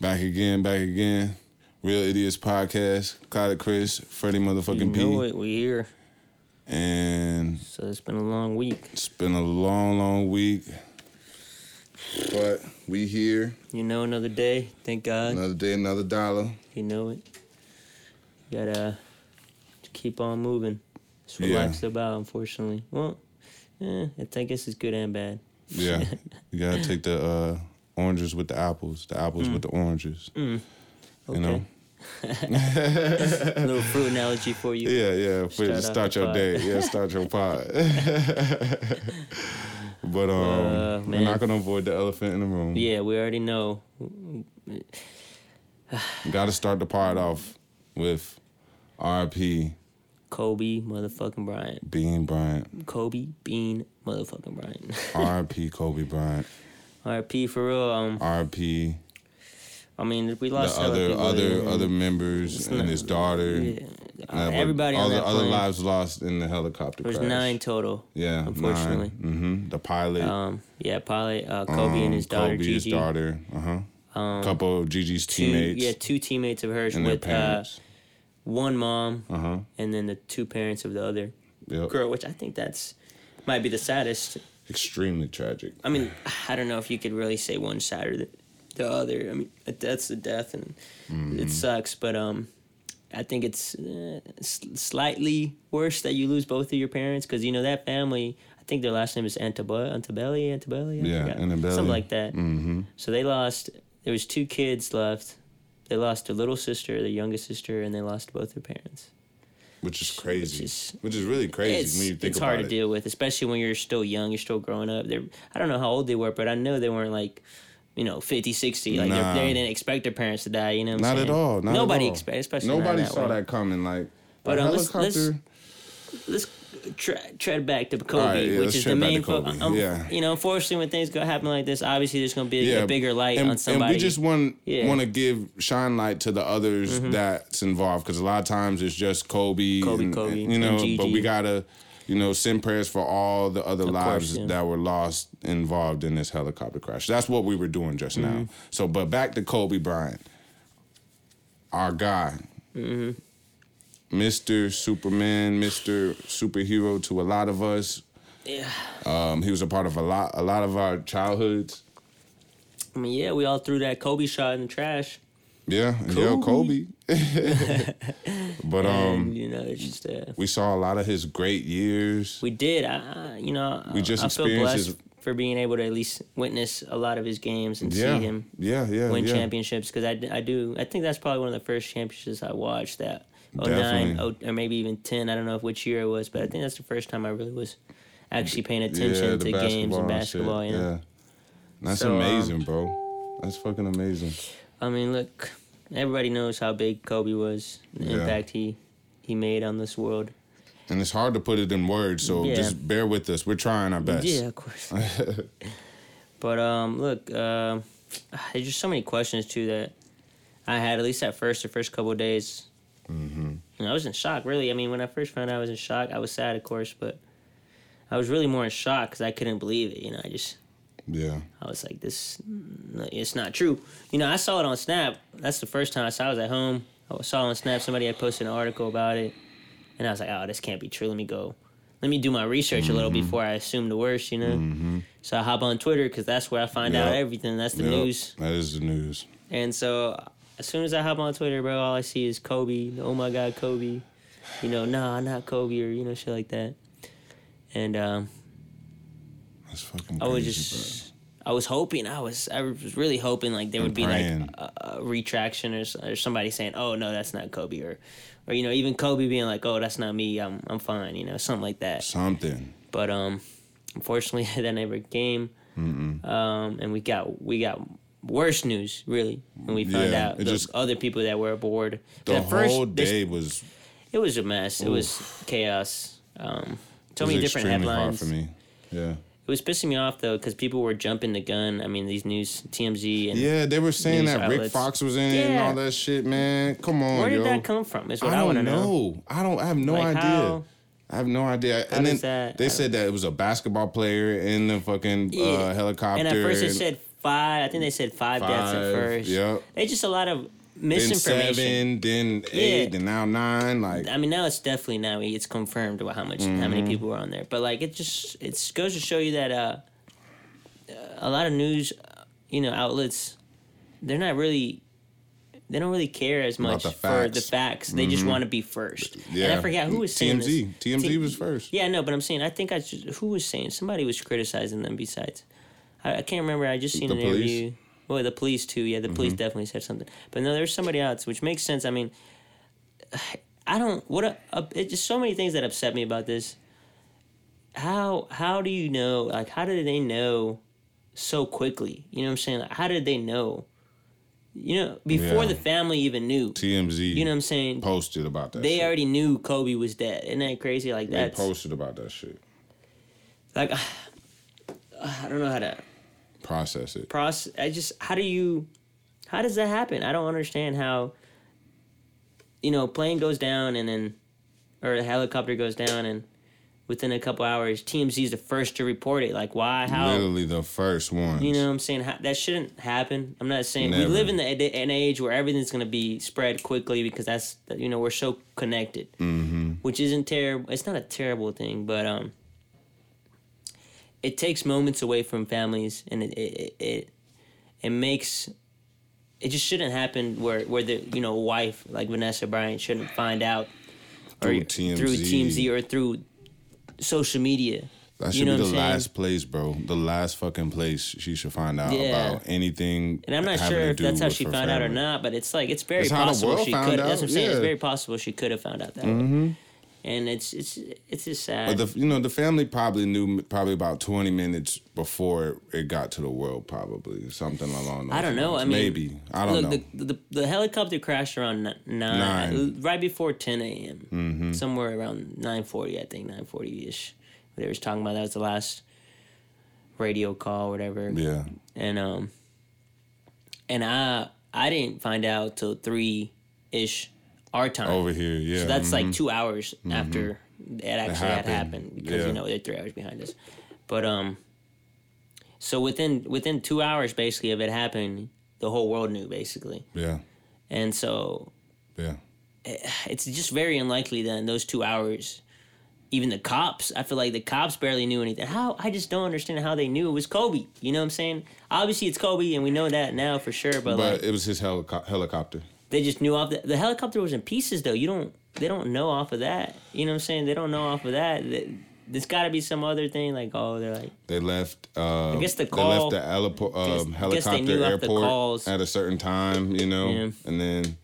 Back again, back again. Real Idiots Podcast. Clouded Chris, Fredi motherfucking You know P. it. We here. And So it's been a long week. it's been a long, long week. But we here. You know, another day. Thank God. Another day, another dollar. You know it. You gotta keep on moving. That's what Yeah. about, unfortunately. Well, eh, I guess it's good and bad. Yeah. you gotta take the uh, oranges with the apples, the apples with the oranges. Mm. You know? a little fruit analogy for you. Yeah, yeah. For Start start, your day. Yeah, start your pod. but um, Uh, we're not gonna avoid the elephant in the room. Yeah, we already know. Got to start the pod off with R.P. Kobe motherfucking Bryant. Bean Bryant. Kobe Bean motherfucking Bryant. R.P. Kobe Bryant. RP for real. Um, R.P. I mean, we lost hella other people other and- other members and his daughter. Yeah. Uh, everybody all on the other lives lost in the helicopter There was crash. nine total. Yeah, unfortunately. Mm-hmm. The pilot. Um, yeah, pilot uh, Kobe and um, his daughter Kobe, Gigi. his daughter. Uh huh. Um, couple of Gigi's two, teammates. yeah, two teammates of hers and their with uh, one mom Uh huh. and then the two parents of the other Yep. girl, which I think that's might be the saddest. Extremely tragic. I mean, I don't know if you could really say one sadder than the other. I mean, a death's a death, and Mm-hmm. it sucks. But um, I think it's uh, slightly worse that you lose both of your parents because you know that family. I think their last name is Antebelli, Antebelli, Antebelli. Yeah, forgot. Antebelli. something like that. Mm-hmm. So they lost. There was two kids left. They lost their little sister, their youngest sister, and they lost both their parents. Which is crazy. is- Which is really crazy it's when you think it's hard it. to deal with, especially when you're still young, you're still growing up. They're I don't know how old they were, but I know they weren't like, you know, 50, 60. Like Nah. they're didn't expect their parents to die. You know, Not at saying? all. Not Nobody at all. expect, especially Nobody that saw way. that coming. Like, But, uh, let's- let's- Let's tre- tread back to Kobe, right, yeah, which is the main. to Fo- Kobe. um, Yeah. You know, unfortunately, when things go happen like this, obviously there's going to be a bigger light and, on somebody. And we just want Yeah. want to give shine light to the others that's involved because a lot of times it's just Kobe, Kobe, and, Kobe, and, you know. But we gotta, you know, send prayers for all the other Of lives course, yeah. that were lost involved in this helicopter crash. That's what we were doing just Mm-hmm. now. So, but back to Kobe Bryant, our guy. Mm-hmm. Mr. Superman, Mr. Superhero to a lot of us. yeah. Um, he was a part of a lot, a lot of our childhoods. I mean, yeah, we all threw that Kobe shot in the trash. Yeah, and yeah, Kobe. but um, you know, it's just uh, we saw a lot of his great years. We did. I, I- you know, We just I feel experienced blessed his- for being able to at least witness a lot of his games and yeah, see him yeah, yeah, win yeah. championships because I, I do. I think that's probably one of the first championships I watched. That 09, oh, or maybe even ten. I don't know if which year it was, but I think that's the first time I really was actually paying attention yeah, to games and basketball. You know? Yeah, that's So, um, amazing, bro. That's fucking amazing. I mean, look, everybody knows how big Kobe was, the Yeah. impact he he made on this world. And it's hard to put it in words, so Yeah. just bear with us. We're trying our best. Yeah, of course. but um, look, um, there's just so many questions too that I had at least at first, the first couple of days. Mm-hmm. I was in shock, really. I mean, when I first found out, I was in shock. I was sad, of course, but I was really more in shock because I couldn't believe it. You know, I just Yeah, I was like, this, it's not true. You know, I saw it on Snap. That's the first time I saw. it. I was at home. I saw it on Snap. Somebody had posted an article about it, and I was like, oh, this can't be true. Let me go. Let me do my research a little Mm-hmm. before I assume the worst. You know. So I hop on Twitter because that's where I find out everything. That's the Yep, news. That is the news. And so as soon as I hop on Twitter, bro, all I see is Kobe. Oh my God, Kobe. You know, nah, not Kobe, or you know, shit like that. And um, That's fucking. Crazy, I was just, I was hoping, I was, I was really hoping like there would be praying. like a, a retraction or, or somebody saying, oh no, that's not Kobe, or, or you know, even Kobe being like, oh, that's not me, I'm, I'm fine, you know, something like that. something. But um, unfortunately, that never came. Um, and we got we got worse news really when we found Yeah, out the just- other people that were aboard. The At first, whole day was it was a mess. It was chaos. Um, so many different headlines. hard for me. Yeah. It was pissing me off though because people were jumping the gun. I mean, these news, TMZ, and Yeah, they were saying that Rick. Fox was in it and all that shit, man. Come on, where did yo. that come from? Is what I I, don't want to know. know. I don't. I have no Like, idea. how- I have no idea. and then that- they I said that it was a basketball player in the fucking uh, helicopter. And at first it said five. I think they said five, deaths at first. yep. It's just a lot of misinformation. Then seven, then eight, Yeah. and now nine. Like I mean, now it's definitely now it's confirmed about how much how many Mm-hmm. people were on there. But like, it just it goes to show you that uh, a lot of news, uh, you know, outlets, they're not really. They don't really care as much the for the facts. Mm-hmm. They just want to be first. And I Yeah. forgot who was saying TMZ. this. TMZ T- was first. Yeah, no, but I'm saying I think I just, who was saying somebody was criticizing them. Besides, I, I can't remember. I just seen The an police? Mm-hmm. interview. Well, the police too. Yeah, the police definitely said something. But no, there's somebody else, which makes sense. I mean, I don't. What a, a, it's just so many things that upset me about this. How how do you know? Like, how did they know so quickly? You know what I'm saying? Like, how did they know? You know, before Yeah. the family even knew. TMZ. You know what I'm saying? posted about that. They shit. already knew Kobe was dead. Isn't that crazy? Like that. they posted about that shit. like I don't know how to Process it. process. I just how do you how does that happen? I don't understand how you know plane goes down and then or a helicopter goes down and within a couple hours TMZ is the first to report it. Like why? How? Literally the first one. You know what I'm saying? How, that shouldn't happen. I'm not saying we live in the, an age where everything's going to be spread quickly because that's you know we're so connected, mm-hmm. which isn't terrible. It's not a terrible thing, but um, it takes moments away from families, and it it it, it makes. It just shouldn't happen where where the you know wife like Vanessa Bryant shouldn't find out Through TMZ. through TMZ or through social media. That should you know be the last place, bro. The last fucking place she should find out Yeah. about anything. And I'm not sure if that's how she found out or not, but it's like it's very It's possible she could. That's what I'm saying. It's very possible she could have found out that way. Mm-hmm. And it's it's it's just sad. But the you know the family probably knew probably about 20 minutes before it got to the world, probably something along those I don't know. lines. I mean, maybe I don't look, know. The, the the helicopter crashed around nine, Nine. right before 10 a.m. Mm-hmm. Somewhere around 9:40, I think 9:40 ish. They was talking about that was the last radio call, whatever. yeah, and um and I I didn't find out till three ish our time. over here, yeah. So that's like mhm. two hours after it actually had happened. happened because Yeah. you know they're three hours behind us. But um, so within within two hours basically of it happening, the whole world knew basically, yeah, and so yeah. it's just very unlikely that in those two hours. Even the cops, I feel like the cops barely knew anything. How I just don't understand how they knew it was Kobe. You know what I'm saying? Obviously, it's Kobe, and we know that now for sure. But, But like, it was his helico- helicopter. They just knew off the, the helicopter was in pieces though. You don't they don't know off of that. You know what i'm saying? They don't know off of that. There's got to be some other thing like oh they're like They left. Uh, guess the they call- left the helipo- guess- um, guess helicopter airport at a certain time, you know, Yeah. and then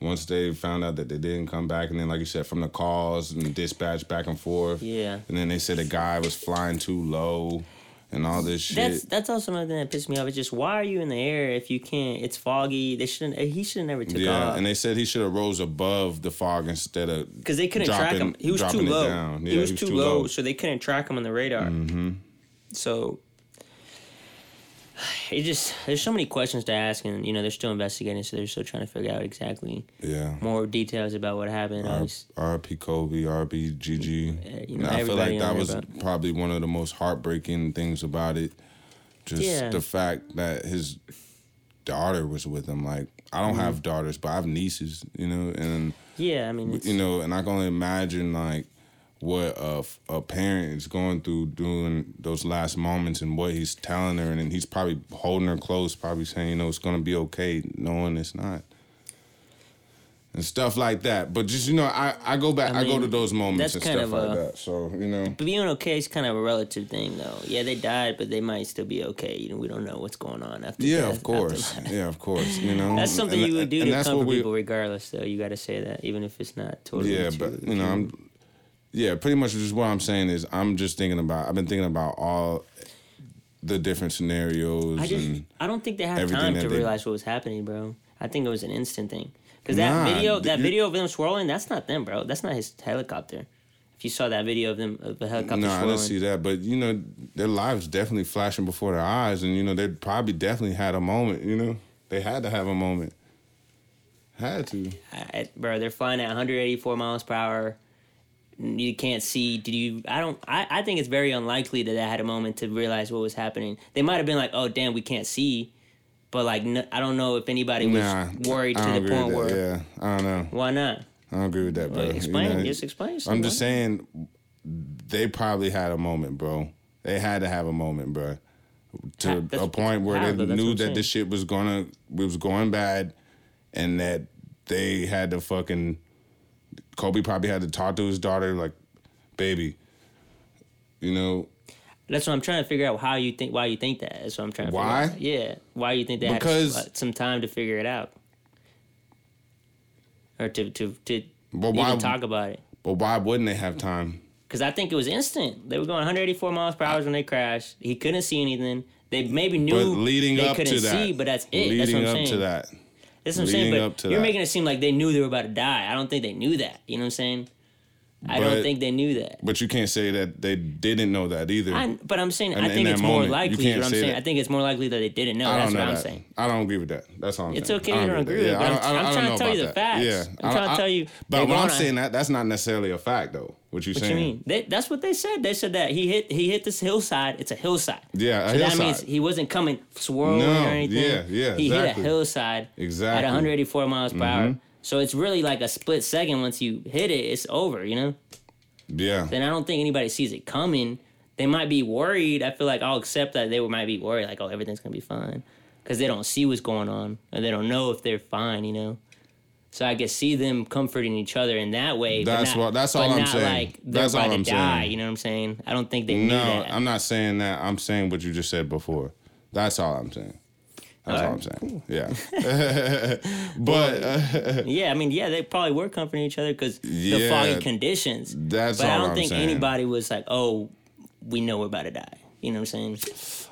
once they found out that they didn't come back, and then like you said, from the calls and dispatch back and forth, yeah. and then they said the guy was flying too low, and all this shit. that's that's also another thing that pissed me off. It's just why are you in the air if you can't it's foggy? They shouldn't he should have never took yeah, off. and they said he should have rose above the fog instead of because they couldn't track him. He was too dropping it low. down. he was too low, so they couldn't track him on the radar. Mm-hmm. so it just there's so many questions to ask and you know they're still investigating so they're still trying to figure out exactly Yeah. more details about what happened R- RP Kobe, RP Gigi. You know, I feel like that was but- probably one of the most heartbreaking things about it. Just Yeah. the fact that his daughter was with him. Like I don't Mm-hmm. have daughters, but I have nieces, you know, and Yeah, I mean, it's, you know, and I can only imagine like what a parent is going through during those last moments and what he's telling her, and then he's probably holding her close, probably saying, you know, it's gonna be okay, knowing it's not. And stuff like that, but just you know, I, I go back, I, I go to those moments and stuff like a- that. So you know, being okay is kind of a relative thing, though. Yeah, they died, but they might still be okay. You know, we don't know what's going on after. yeah, death, of course, yeah, of course, you know, That's something And- you would do and to comfort we- people, regardless. Though you got to say that, even if it's not totally. True. Yeah, true. but you know, I'm yeah, pretty much just what I'm saying is I'm just thinking about I've been thinking about all the different scenarios I just, and I don't think they had time that to they- realize what was happening, bro. I think it was an instant thing. Because that Nah, video, that video of them swirling, that's not them, bro. That's not his helicopter. If you saw that video of them, of the helicopter no, I swirling, didn't see that, but you know, their lives definitely flashing before their eyes, and you know, they probably definitely had a moment. You know, they had to have a moment. Had to. I, bro, they're flying at 184 miles per hour, you can't see. Did you? I don't. I, I think it's very unlikely that I had a moment to realize what was happening. They might have been like, "Oh, damn, we can't see," but like, n- I don't know if anybody was Nah, worried to the point where. Yeah, I don't know. Why not? I don't agree with that, bro. You explain. know, just explain. I'm just saying, they probably had a moment, bro. They had to have a moment, bro, to that's- a point where how, they though? Knew that this shit was gonna was going bad, and that they had to fucking. Kobe probably had to talk to his daughter, like, baby, you know, That's what I'm trying to figure out. How you think? Why you think that? That's what I'm trying to. Why? Figure out. Yeah. Why you think they Because- had some time to figure it out, or to to to But even why- talk about it? but why wouldn't they have time? Because I think it was instant. They were going 184 miles per hour when they crashed. He couldn't see anything. They maybe knew But leading they up couldn't to that, see, but that's it. leading that's what I'm up saying. to that, That's what I'm saying. But you're that. making it seem like they knew they were about to die. I don't think they knew that. You know what I'm saying? I don't think they knew that. but you can't say that they didn't know that either. I, but I'm saying And I think that it's more moment, you likely. can't What I'm say saying, that. I think it's more likely that they didn't know. I That's don't what know I'm saying. I don't agree with that. That's all I'm It's saying. It's okay I don't agree with that. Yeah, I'm- don't- I'm trying to tell you the that. facts. Yeah, I'm trying to tell you But what I'm saying that that's not necessarily a fact though. What you What saying? you mean? They, that's what they said. They said that he hit he hit this hillside. It's a hillside. Yeah, a so that means he wasn't coming swirling No, or anything. yeah, yeah, He exactly. hit a hillside Exactly. Mm-hmm. at 184 miles per hour. So it's really like a split second. Once you hit it, it's over. You know. Yeah. Then I don't think anybody sees it coming. They might be worried. I feel like I'll accept that they might be worried, like, oh, everything's gonna be fine, because they don't see what's going on and they don't know if they're fine. You know. So I could see them comforting each other in that way. That's not- what- that's all I'm saying. Like That's all I'm die. saying. You know what I'm saying? I don't think they No, that. I'm not saying that. I'm saying what you just said before. That's all I'm saying. That's all, All I'm saying. Yeah. but uh, yeah, I mean, yeah, they probably were comforting each other because the Yeah, foggy conditions. that's but I all don't I'm think saying. anybody was like, oh, we know we're about to die. You know what I'm saying?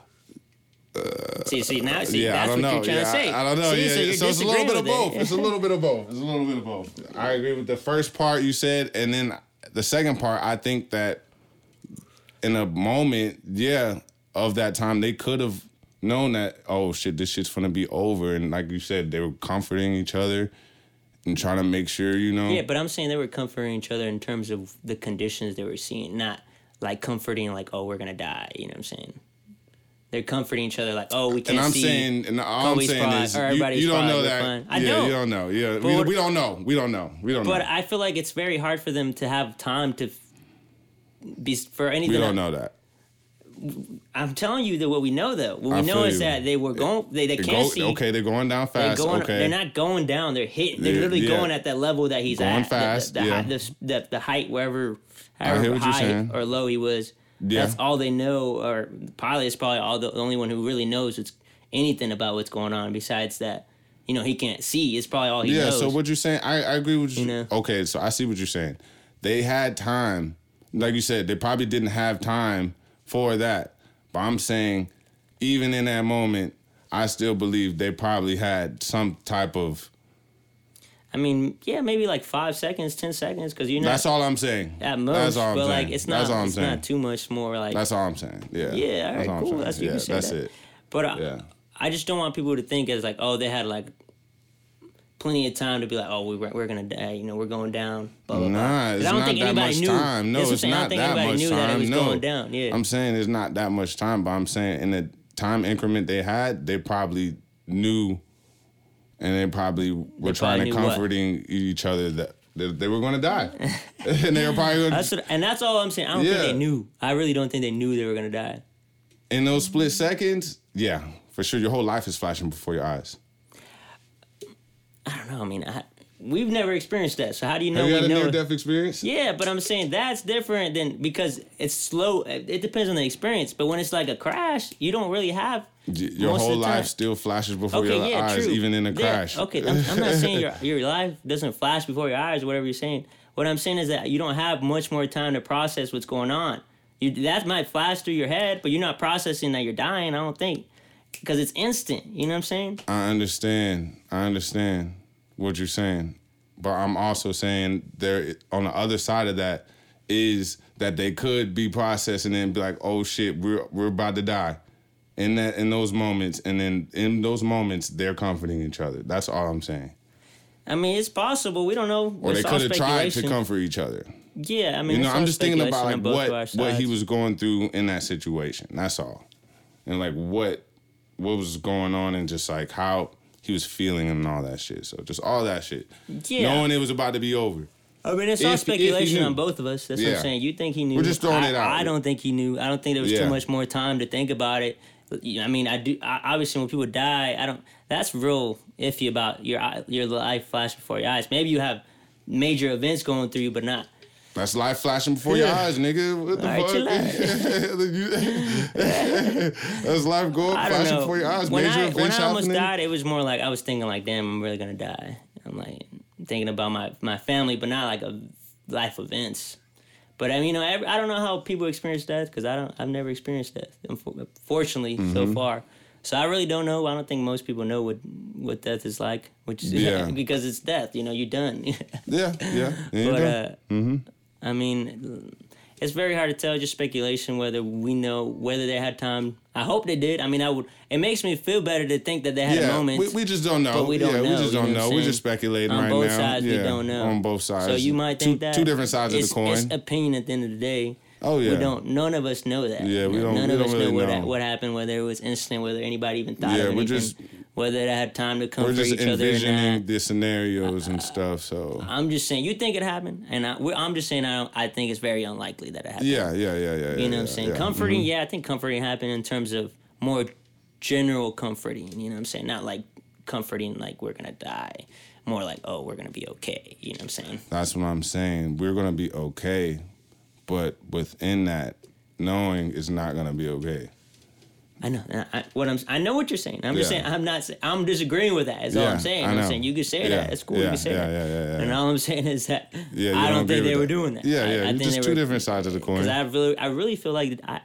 Uh, see, see, now, see, yeah, I that's don't what know. you're trying yeah, to say. I, I don't know. See, yeah, so you're so it's a little bit of disagreeing both. it. It's a little bit of both. It's a little bit of both. I agree with the first part you said, and then the second part. I think that in a moment, yeah, of that time, they could have known that. Oh shit, this shit's gonna be over, and like you said, they were comforting each other and trying to make sure you know. Yeah, but I'm saying they were comforting each other in terms of the conditions they were seeing, not like comforting like, oh, we're gonna die. You know what I'm saying? They're comforting each other like, oh, we can't And I'm see. saying, and all Kobe's I'm saying fine, is, or you, everybody's you don't know that. I yeah, don't. you don't know. Yeah, we, we don't know. We don't know. We don't know. But know. I feel like it's very hard for them to have time to be for anything. we don't know that. I'm telling you that what we know though, what I we know is you. that they were going. They, they They can't go- see. okay, they're going down They're fast. going. okay, They're not going down. They're hit. They're Yeah, literally yeah. going at that level that he's Going at. The- fast, The, the, yeah. the, the, the height wherever, however high or low he was. Yeah. That's all they know. Or the pilot is probably all the, the only one who really knows what's anything about what's going on. Besides that, you know, he can't see. It's probably all he yeah. knows. So what you're saying, I, I agree with you. You know? Okay, so I see what you're saying. They had time, like you said, they probably didn't have time for that. But I'm saying, even in that moment, I still believe they probably had some type of. I mean, yeah, maybe like five seconds, ten seconds, because you know that's all I'm saying. at most. That's all I'm but saying. like, it's not. That's it's saying. not too much more. Like, That's all I'm saying. Yeah. Yeah, all That's right, I'm cool. saying. That's- you yeah, can say that's that. it. But I, Yeah. I just don't want people to think as like, oh, they had like plenty of time to be like, oh, we we're, we're gonna die. You know, we're going down. Blah blah blah. It's I don't not think that anybody much knew. time. No, That's it's not that much knew time. that it was no. going down. Yeah. I'm saying it's not that much time, but I'm saying in the time increment they had, they probably knew, and they probably were trying probably to knew what? comforting each other that they, they were going to die, and they were probably gonna, that's what, and that's all I'm saying. I don't Yeah. think they knew. I really don't think they knew they were gonna die. in those split seconds. Yeah, for sure, your whole life is flashing before your eyes. I don't know. I mean, I, we've never experienced that. So how do you know Have you had a near death experience? Yeah, but I'm saying that's different than because it's slow. It depends on the experience. But when it's like a crash, you don't really have Your most whole life still flashes before Okay, your yeah, eyes, true. even in a Yeah, crash. okay, I'm, I'm not saying your your life doesn't flash before your eyes, whatever you're saying. What I'm saying is that you don't have much more time to process what's going on. You that might flash through your head, but you're not processing that you're dying. I don't think because it's instant. You know what I'm saying? I understand. I understand what you're saying, but I'm also saying there on the other side of that is that they could be processing and be like, "Oh shit, we're we're about to die." In that in those moments, and then in those moments, they're comforting each other. That's all I'm saying. I mean, it's possible. We don't know. Or they It's could have tried to comfort each other. Yeah, I mean, You know, I'm just thinking about like on both of our what what he was going through in that situation. That's all, and like what what was going on, and just like how he was feeling and all that shit. So just all that shit, Yeah. knowing it was about to be over. I mean, it's all If- speculation on both of us. That's what I'm saying. You think he knew? We're just throwing I, it out. I don't think he knew. I don't think there was Yeah. too much more time to think about it. You know, I mean, I do. I, obviously, when people die, I don't. That's real iffy about your eye- your life flash before your eyes. Maybe you have major events going through you, but not. That's life flashing before your eyes, nigga. What the All right, chill fuck? That's life going I don't flashing know. before your eyes. When Major I when I almost happening. died, it was more like I was thinking like, damn, I'm really gonna die. I'm like thinking about my my family, but not like a life events. But I mean, you know, I don't know how people experience death because I don't. I've never experienced death, fortunately, Mm-hmm. so far. So I really don't know. I don't think most people know what what death is like, which is Yeah. because it's death. You know, you're done. Yeah, yeah. yeah you but know. uh, Mm-hmm. I mean, it's very hard to tell. Just speculation whether we know whether they had time. I hope they did. I mean, I would. It makes me feel better to think that they had a yeah, moment. we, we just don't know. but we don't yeah, know, we just don't know know. We're just speculating on right both now. sides, yeah, we don't know. On both sides. So you might think two, that two different sides it's, of the coin. It's opinion at the end of the day. oh yeah. We don't. None of us know that. Yeah, we don't- None we of don't us really know what know. what happened. Whether it was instant. Whether anybody even thought Yeah, of we're just- whether they had time to We're comfort just each other. or envisioning not. the scenarios and stuff. So I'm just saying. You think it happened, and I, I'm just saying. I don't. I think it's very unlikely that it happened. yeah, yeah, yeah, yeah. You know yeah, what I'm saying? yeah. Mm-hmm. Comforting, yeah, I think comforting happened in terms of more general comforting. You know what I'm saying? Not like comforting like we're gonna die. More like, oh, we're gonna be okay. You know what I'm saying? That's what I'm saying. We're gonna be okay, but within that, knowing it's not gonna be okay. I know. I, what I'm, I know what you're saying. I'm just saying. I'm not. I'm disagreeing with that. Is all Yeah, I'm saying. I I'm saying you can say Yeah, that. It's cool. yeah, you can say yeah, that. yeah, yeah, yeah, And all I'm saying is that Yeah, I don't agree think they with were doing that. Yeah, I, yeah. I think just two were, different sides of the coin. Because I really, I really feel like I,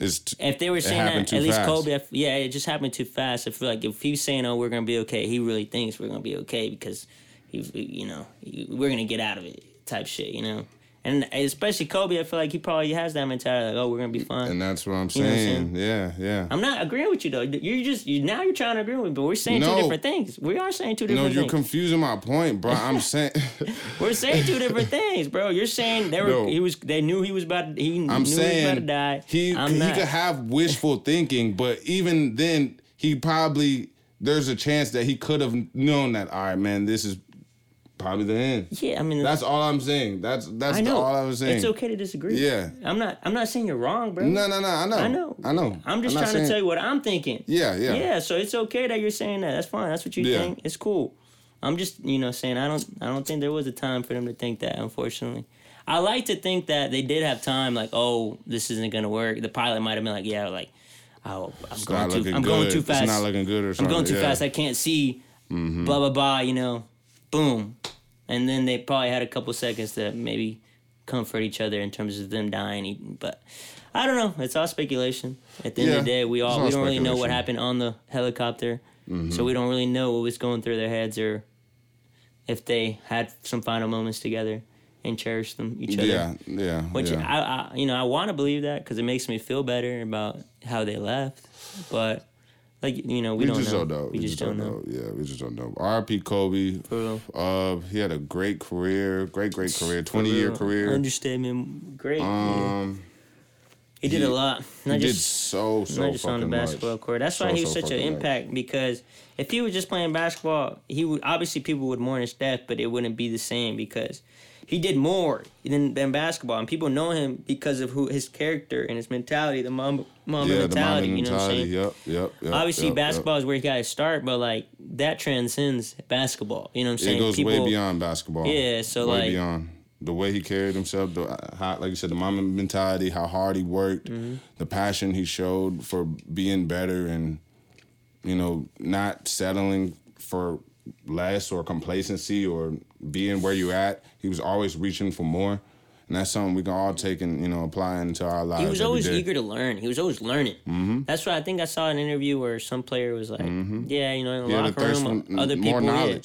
t- if they were saying that, at least fast. Kobe, I f- yeah, it just happened too fast. I feel like if he's saying, "Oh, we're gonna be okay," he really thinks we're gonna be okay because he, you know, we're gonna get out of it, type shit, you know. And especially Kobe, I feel like he probably has that mentality, like, "Oh, we're gonna be fine." and that's what I'm You know what I'm saying. Yeah, yeah. I'm not agreeing with you though. You're just you now you're trying to agree with me, but we're saying No. two different things. We are saying two different. No, you're things. confusing my point, bro. I'm saying. we're saying two different things, bro. You're saying they were No. he was they knew he was about to, he I'm knew he was about to saying die. he I'm he not. could have wishful thinking, but even then, he probably there's a chance that he could have known that. All right, man, this is probably the end. yeah, I mean That's all I'm saying. That's that's I all I was saying. It's okay to disagree. Yeah. I'm not. I'm not saying you're wrong, bro. No, no, no. I know. I know. I know. I'm just not trying saying- to tell you what I'm thinking. Yeah, yeah. Yeah. So it's okay that you're saying that. That's fine. That's what you Yeah. think. It's cool. I'm just, you know, saying I don't. I don't think there was a time for them to think that. Unfortunately, I like to think that they did have time. Like, oh, this isn't gonna work. The pilot might have been like, yeah, like, oh, I'm It's going too. I'm good. going too fast. It's not looking good or something. I'm going too yeah. Mm-hmm. fast. I can't see. Blah blah blah. You know, boom, and then they probably had a couple seconds to maybe comfort each other in terms of them dying. But I don't know. It's all speculation. At the end of the day, we all all we don't really know what happened on the helicopter, Mm-hmm. so we don't really know what was going through their heads or if they had some final moments together and cherished them each other. Yeah, yeah. Which yeah. I, I, you know, I want to believe that because it makes me feel better about how they left. But like, you know, we, we don't just know. don't know. We, just, don't know. Yeah, we just don't know. R.P. Kobe. For real. Uh, he had a great career, great, great career, twenty year career. Understatement. Great. Um, he did he- a lot. Not he did just so so not just on the basketball much. court. That's why he was so such an much. impact because if he was just playing basketball, he would obviously people would mourn his death, but it wouldn't be the same because he did more than, than basketball, and people know him because of who his character and his mentality, the mom mom Yeah, the mentality. You know what I'm saying? Yep, yep, yep. Obviously, yep, basketball is where he got to start, but like that transcends basketball. You know what I'm saying? It goes way beyond basketball. Yeah, so, way like- beyond the way he carried himself, the how, like you said, the Mamba mentality, how hard he worked, Mm-hmm. the passion he showed for being better, and you know, not settling for less or complacency or being where you at. He was always reaching for more. And that's something we can all take and you know apply into our lives. He was always eager to learn. He was always learning. Mm-hmm. That's why I think I saw an interview where some player was like, "Yeah, you know, in the a locker thirst room, other more people, yeah,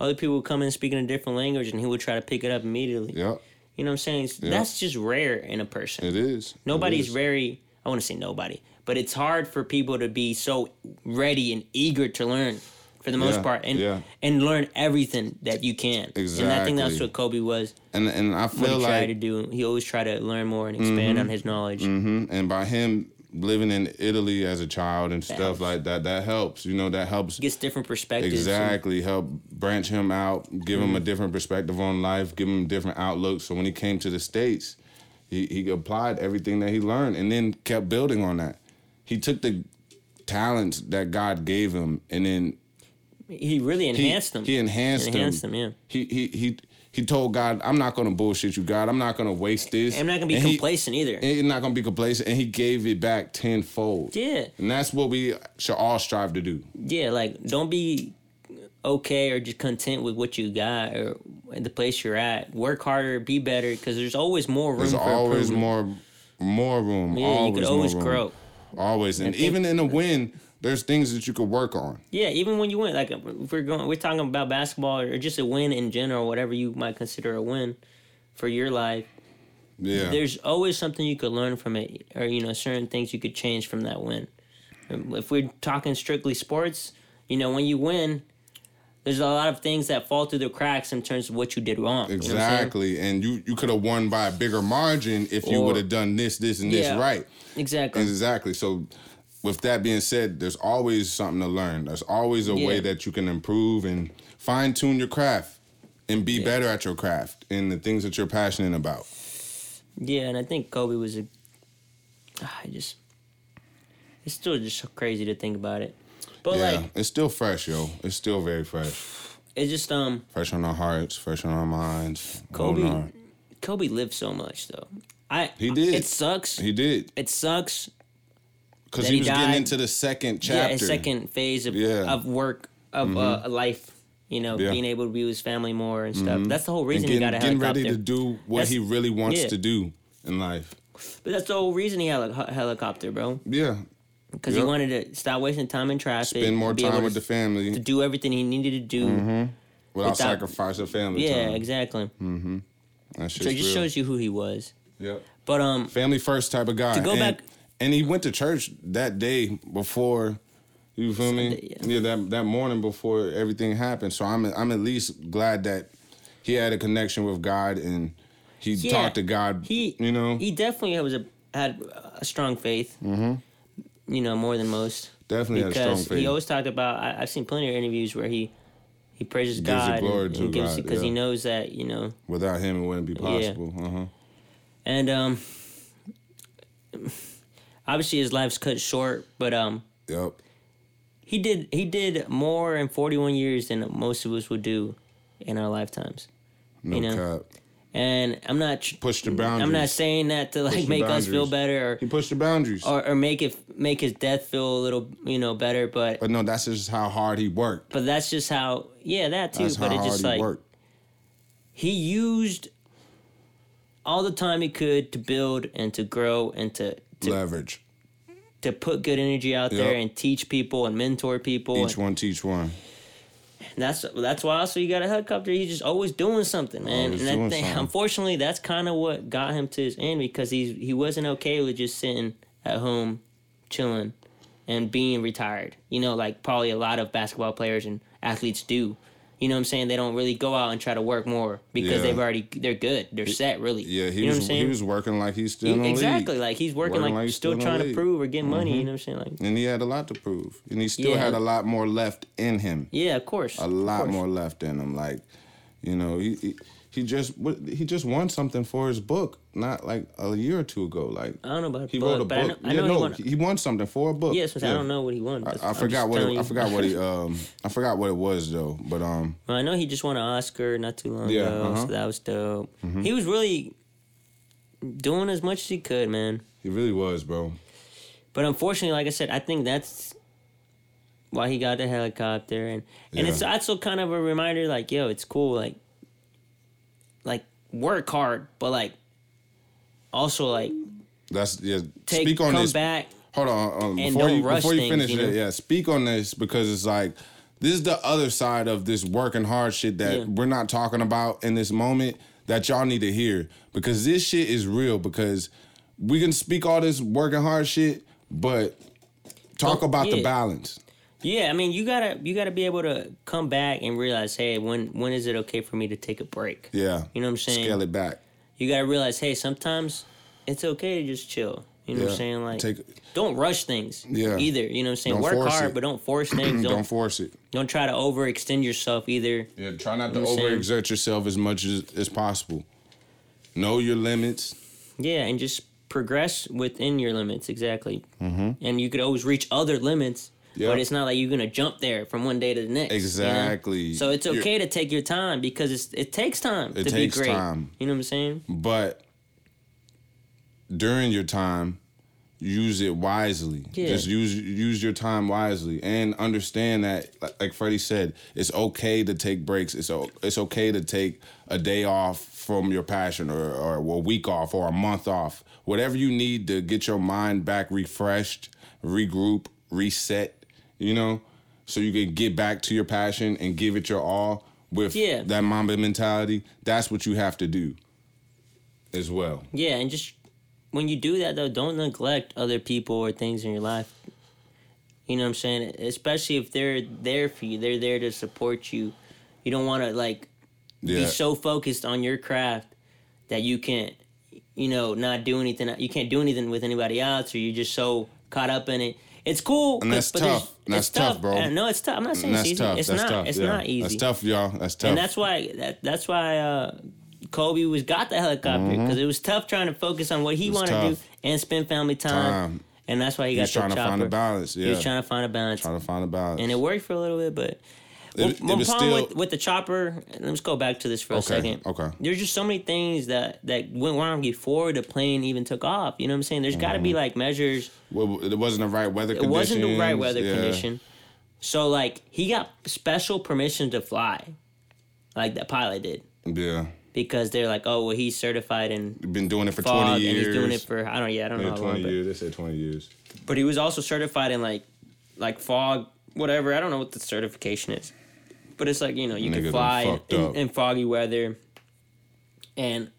other people would come in speaking a different language, and he would try to pick it up immediately. Yep, You know what I'm saying? That's just rare in a person. it is. Nobody's is. very. I want to say nobody, but it's hard for people to be so ready and eager to learn for the most Yeah, part, and yeah. and learn everything that you can. Exactly. And I think that's what Kobe was. And and I What feel he tried like to do. He always tried to learn more and expand on his knowledge. hmm And by him living in Italy as a child and stuff helps. like that, that helps. You know, that helps Gets different perspectives. and- exactly help branch him out, give him a Mm-hmm. different perspective on life, give him different outlook. So when he came to the states, he he applied everything that he learned and then kept building on that. He took the talents that God gave him and then he really he, enhanced them. He enhanced, enhanced them. Yeah. He he he he told God, "I'm not going to bullshit you, God. I'm not going to waste this. I'm not gonna be And he- complacent either. He's not gonna be complacent, and he gave it back tenfold. Yeah. and that's what we should all strive to do. Yeah, like don't be okay or just content with what you got or the place you're at. Work harder, be better, because there's always more room There's for always more, more room. Yeah, always you could always grow. Always, and think- even in a win, there's things that you could work on. Yeah, even when you win, like if we're going, we're talking about basketball or just a win in general, whatever you might consider a win for your life. Yeah, There's always something you could learn from it, or you know, certain things you could change from that win. If we're talking strictly sports, you know, when you win, there's a lot of things that fall through the cracks in terms of what you did wrong. you know what I'm saying? exactly. and you you could have won by a bigger margin if you would have done this, this, and this Yeah. right. Exactly. Exactly. So, with that being said, there's always something to learn. There's always a way that you can improve and fine tune your craft and be better at your craft and the things that you're passionate about. Yeah, and I think Kobe was a. ah, just. It's still just so crazy to think about it, but yeah, like it's still fresh, yo. It's still very fresh. it's just um Fresh on our hearts, fresh on our minds. Kobe. our- Kobe lived so much though. I He did. It sucks. He did it sucks. Because he was died. getting into the second chapter. Yeah, second phase of Yeah. Mm-hmm. of work of uh, life. You know, Yeah. Mm-hmm. being able to be with his family more and stuff. That's the whole and reason getting, he got a getting helicopter. ready to do what That's- he really wants yeah. to do in life. but that's the whole reason he had a helicopter, bro. Yeah, Because Yep. he wanted to stop wasting time in traffic. spend more time to- with the family to do everything he needed to do. without, without- sacrifice of family Yeah, time. exactly. That So it just shows you who he was. Yep. But um, family first type of guy. To go and, back- and he went to church that day before. You feel me? Sunday, yeah. that that morning before everything happened. So I'm I'm at least glad that he had a connection with God and he Yeah, talked to God. he you know, he definitely was a had a strong faith. Mm-hmm. You know, more than most. definitely had a strong because faith. he always talked about. I, I've seen plenty of interviews where he he praises Gives the God glory and, to and gives God, because he knows that you know Without him, it wouldn't be possible. Uh-huh. and um obviously his life's cut short, but um Yep. he did he did more in 41 years than most of us would do in our lifetimes. No You know, cap. And I'm not tr- Push the boundaries. I'm not saying that to like make us feel boundaries. better He pushed the boundaries. or, or or make it make his death feel a little you know better, but but no, that's just how hard he worked. but that's just how yeah that too. That's but it just like worked. he used all the time he could to build and to grow and to to, Leverage. to put good energy out there and teach people and mentor people. Each one teach one. And that's that's why also you got a helicopter. He's just always doing something, man. Always and doing think, something. unfortunately, that's kind of what got him to his end because he's he wasn't okay with just sitting at home, chilling, and being retired. You know, like probably a lot of basketball players and athletes do. You know what I'm saying? They don't really go out and try to work more because Yeah. they've already they're good. They're set really. Yeah, he you know was what I'm saying? he was working like he's still the exactly league. like he's working, Working like, like he's still still trying to prove or get money. You mm-hmm. know what I'm saying? Like and he had a lot to prove, and he still Yeah. had a lot more left in him. yeah, of course. A lot more left in him. Like, you know, he, he he just he just won something for his book, not like a year or two ago. Like I don't know about he book, wrote a but I know, book. I know no, he won. he won something for a book. Yes, I Yeah. don't know what he won. I, I forgot what it, I forgot what he um I forgot what it was though. But um Well, I know he just won an Oscar not too long Yeah, ago, uh-huh. so that was dope. He was really doing as much as he could, man. he really was, bro. But unfortunately, like I said, I think that's why he got the helicopter, and and Yeah. it's also kind of a reminder, like, yo, it's cool, like work hard, but like, also like That's yeah. take speak on come this. back. Hold on, um, and before don't you rush before you things, finish you it, yeah, speak on this because it's like this is the other side of this working hard shit that Yeah. we're not talking about in this moment that y'all need to hear because this shit is real because we can speak all this working hard shit, but talk Oh, about the balance. Yeah, I mean, you gotta you gotta be able to come back and realize, hey, when when is it okay for me to take a break? Yeah. You know what I'm saying? Scale it back. You gotta realize, hey, sometimes it's okay to just chill. You know what I'm saying? Like, Take don't rush things. Yeah. Either you know what I'm saying. Don't Work hard, it. but don't force things. don't, don't force it. don't try to overextend yourself either. Yeah, try not to You know what I'm saying? overexert yourself as much as, as possible. Know your limits. Yeah, and just progress within your limits exactly. Mm-hmm. And you could always reach other limits. Yep. But it's not like you're gonna jump there from one day to the next. you know? Exactly. So it's You're- okay to take your time because it's, it takes time It to takes be great. time. You know what I'm saying? But during your time, use it wisely. Yeah. Just use use your time wisely and understand that, like- like Fredi said, it's okay to take breaks. It's o- it's okay to take a day off from your passion or, or a week off or a month off. Whatever you need to get your mind back refreshed, regroup, reset, you know, so you can get back to your passion and give it your all with Yeah. that Mamba mentality. That's what you have to do as well. Yeah, and just when you do that though, don't neglect other people or things in your life. You know what I'm saying? Especially if they're there for you, they're there to support you. You don't want to like Yeah. be so focused on your craft that you can't, you know, not do anything. You can't do anything with anybody else, or you're just so caught up in it. It's cool, And but- that's tough. And that's it's tough, bro. No, it's tough. I'm not saying And it's easy. tough. It's that's not. tough. It's yeah. not easy. That's tough, y'all. That's tough. And that's why that that's why uh, Kobe was got the helicopter because it was tough trying to focus on what he Mm-hmm. wanted to do and spend family time. Time. And that's why he got He's the trying to find a balance. Yeah. He was trying to find a balance, Trying to find a balance. and it worked for a little bit. But well, it one was problem still- with, with the chopper. Let's go back to this for a second. okay. There's just so many things that that went wrong before the plane even took off. You know what I'm saying? There's got to be Mm-hmm. like measures Well, it wasn't the right weather condition. it wasn't the right weather yeah. condition. So like he got special permission to fly, like that pilot did, Yeah. because they're like, oh well, he's certified and Been doing it for 20 years. and he's doing it for I don't know yeah I don't Yeah, know how 20 long, but, years. They said 20 years. but he was also certified in like like fog whatever I don't know what the certification is, but it's like you know you Nigga can fly fucked in, in foggy weather, and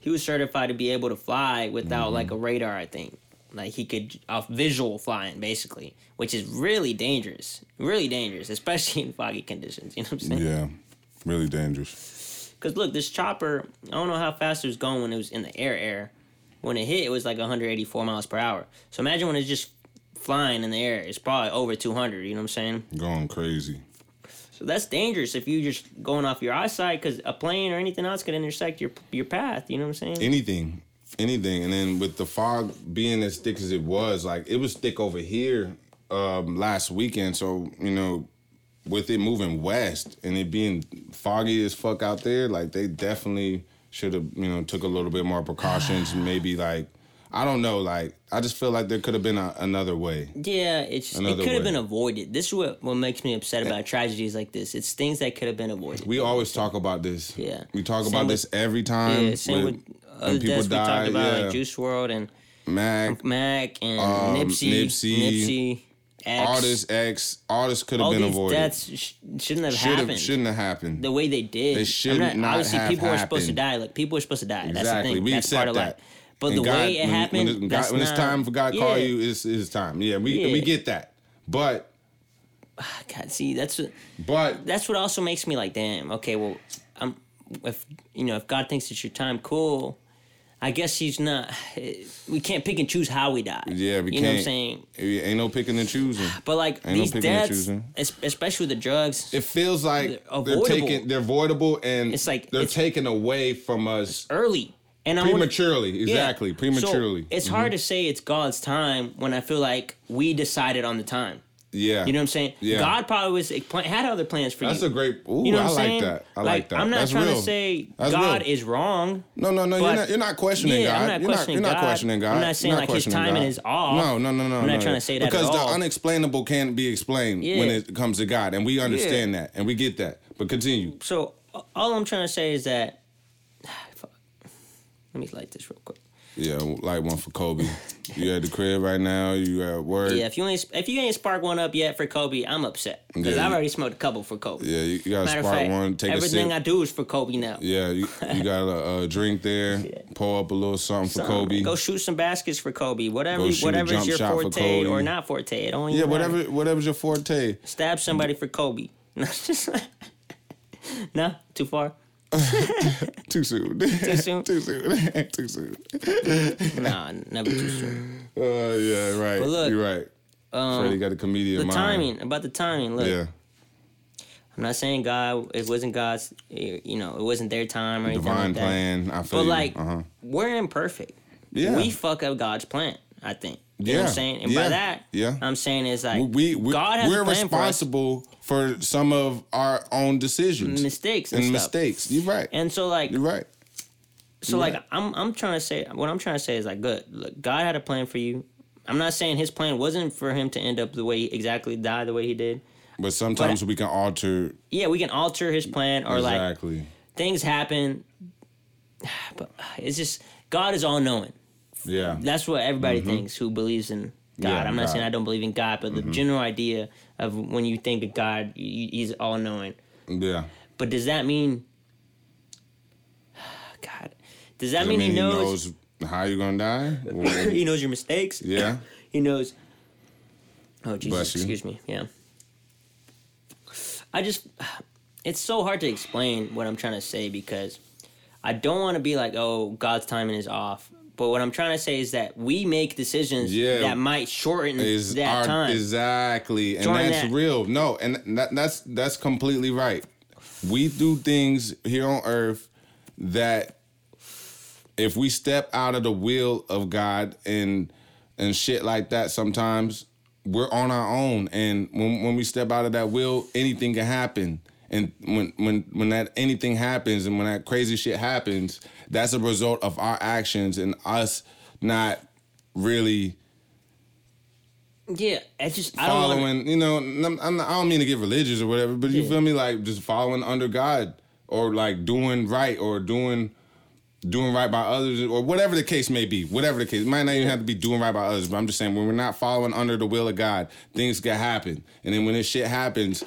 he was certified to be able to fly without Mm-hmm. like a radar. I think like he could off visual flying basically, which is really dangerous, really dangerous, especially in foggy conditions. You know what I'm saying? Yeah. Really dangerous. Because look, this chopper, I don't know how fast it was going when it was in the air. Air, when it hit, it was like 184 miles per hour. So imagine when it's just flying in the air, it's probably over 200. You know what I'm saying? Going crazy. So that's dangerous if you're just going off your eyesight because a plane or anything else could intersect your your path. You know what I'm saying? Anything. Anything. And then with the fog being as thick as it was, like it was thick over here um, last weekend. So, you know, with it moving west and it being foggy as fuck out there, like they definitely should have, you know, took a little bit more precautions. maybe like, I don't know, like I just feel like there could have been a, another way. yeah, it's it could have been avoided. This is what what makes me upset about tragedies like this. It's things that could have been avoided. We always talk about this. Yeah. We talk Same about with- this every time. yeah, same with, other deaths we talked about like Juice WRLD and Mac, Mac and Um, Nipsey, Nipsey, Nipsey, X. all this X, all this could have been avoided. deaths sh- shouldn't have Should happened have shouldn't have happened. the way they did. They should not obviously have people were supposed to die. Like people were supposed to die. That's the exactly. thing. We that's accept part of that. life. But And the God- way it when- happened, when, God- when it's not- time for God to call Yeah. you, it's, it's time. Yeah, we we get that. But God, see, that's what but that's what also makes me like, damn. Okay, well, I'm if you know if God thinks it's your time, cool. I guess he's not. We can't pick and choose how we die. yeah, we you can't. know what I'm saying. ain't no picking and choosing. But like Ain't these and deaths, especially with the drugs, It feels like They're they're, taking they're avoidable and It's like- they're it's- taken away from us early. And I wanna- prematurely. Yeah. Exactly, prematurely. So it's hard mm-hmm. to say it's God's time when I feel like we decided on the time. yeah, You know what I'm saying? Yeah. God probably was had other plans for That's you. That's a great. Ooh, you know I like saying? that. I like, that. I'm not That's trying real. to say That's God real. is wrong. No, no, no. You're not. You're not questioning Yeah, God. I'm not you're questioning not. You're not questioning God. I'm not saying You're like his timing God. is off. No, no, no, no. I'm not no. trying to say that at because the unexplainable can't be explained Yeah. when it comes to God, and we understand that, and we get that. But continue. So all I'm trying to say is that. Let me light this real quick. Yeah, light one for Kobe. you at the crib right now? You at work? Yeah, if you ain't if you ain't spark one up yet for Kobe, I'm upset because Yeah, I've already smoked a couple for Kobe. Yeah, you, you gotta Matter spark fact, one. Take a everything. I do is for Kobe now. yeah, you, you got a, a drink there. Pour up a little something for Kobe. Go shoot some baskets for Kobe. Whatever, Go shoot a whatever's your for forte Kobe. or not forte. It don't yeah, even matter. whatever whatever's your forte. Stab somebody for Kobe. No, too far. Too soon. Too soon? Too soon. Too soon. Nah, never too soon. Uh, yeah, right. But look, You're right. Um, Fredi got a comedian the mind. timing about the timing. Look, Yeah. I'm not saying God. It wasn't God's. You know, it wasn't their time or anything Divine like that. plan. I feel But you. like, uh-huh. we're imperfect. Yeah. We fuck up God's plan. I think. You know what Yeah. I'm saying? And Yeah. by that, Yeah. I'm saying is like we, we God has we're a plan for responsible for, some of our own decisions, mistakes and, and stuff. mistakes. You're right. And so like You're right. so You're like right. I'm I'm trying to say what I'm trying to say is like good. Look, God had a plan for you. I'm not saying his plan wasn't for him to end up the way he exactly die the way he did. But sometimes we can alter Yeah, we can alter his plan or like exactly. things happen. But it's just God is all knowing. Yeah. That's what everybody mm-hmm. thinks who believes in God. Yeah, I'm not God. saying I don't believe in God, but the mm-hmm. general idea of when you think of God, he's all knowing. yeah. But does that mean God? Does that Does it mean, he mean knows, how you're gonna die? Well, he knows your mistakes? yeah. He knows. Oh Jesus! Excuse me. Yeah. I just, it's so hard to explain what I'm trying to say because I don't want to be like, oh, God's timing is off. But what I'm trying to say is that we make decisions Yeah. that might shorten Is that our, time. exactly, and Jordan, that's that- real. No, and that, that's that's completely right. We do things here on Earth that if we step out of the will of God and and shit like that, sometimes we're on our own. And when when we step out of that will, anything can happen. And when when when that anything happens and when that crazy shit happens, that's a result of our actions and us not really yeah, I just I following. You know, I'm, not, I don't mean to get religious or whatever, but you Yeah. feel me? Like just following under God or like doing right or doing doing right by others or whatever the case may be. Whatever the case, it might not even have to be doing right by others. But I'm just saying when we're not following under the will of God, things can happen. And then when this shit happens,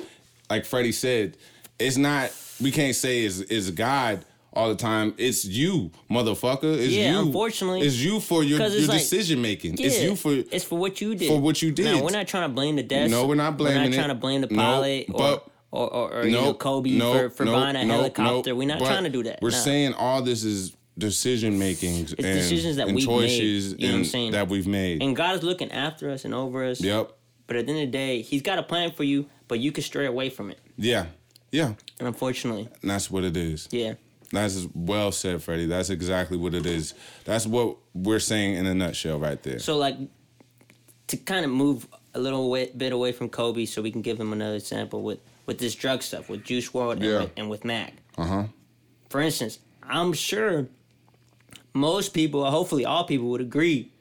like Fredi said, it's not. We can't say is it's God. All the time, it's you, motherfucker. It's Yeah, you. unfortunately. it's you for your, your like- decision making. It's you for it's for what you did. for what you did. No, we're not trying to blame the deaths. No, we're not blaming. We're not it. trying to blame the No, pilot or, or, or, or you know Kobe nope, for, for nope, buying a nope, helicopter. nope. We're not trying to do that. We're no. saying all this is decision making and, decisions that and we've made, choices you know what I'm saying? that we've made. and God is looking after us and over us. yep. But at the end of the day, He's got a plan for you, but you can stray away from it. Yeah. Yeah. And unfortunately, And that's what it is. yeah. That's well said, Fredi. That's exactly what it is. That's what we're saying in a nutshell right there. So like to kind of move a little bit away from Kobe, so we can give him another example with with this drug stuff with Juice WRLD and, Yeah. with, and with Mac. Uh huh. For instance, I'm sure most people, or hopefully all people, would agree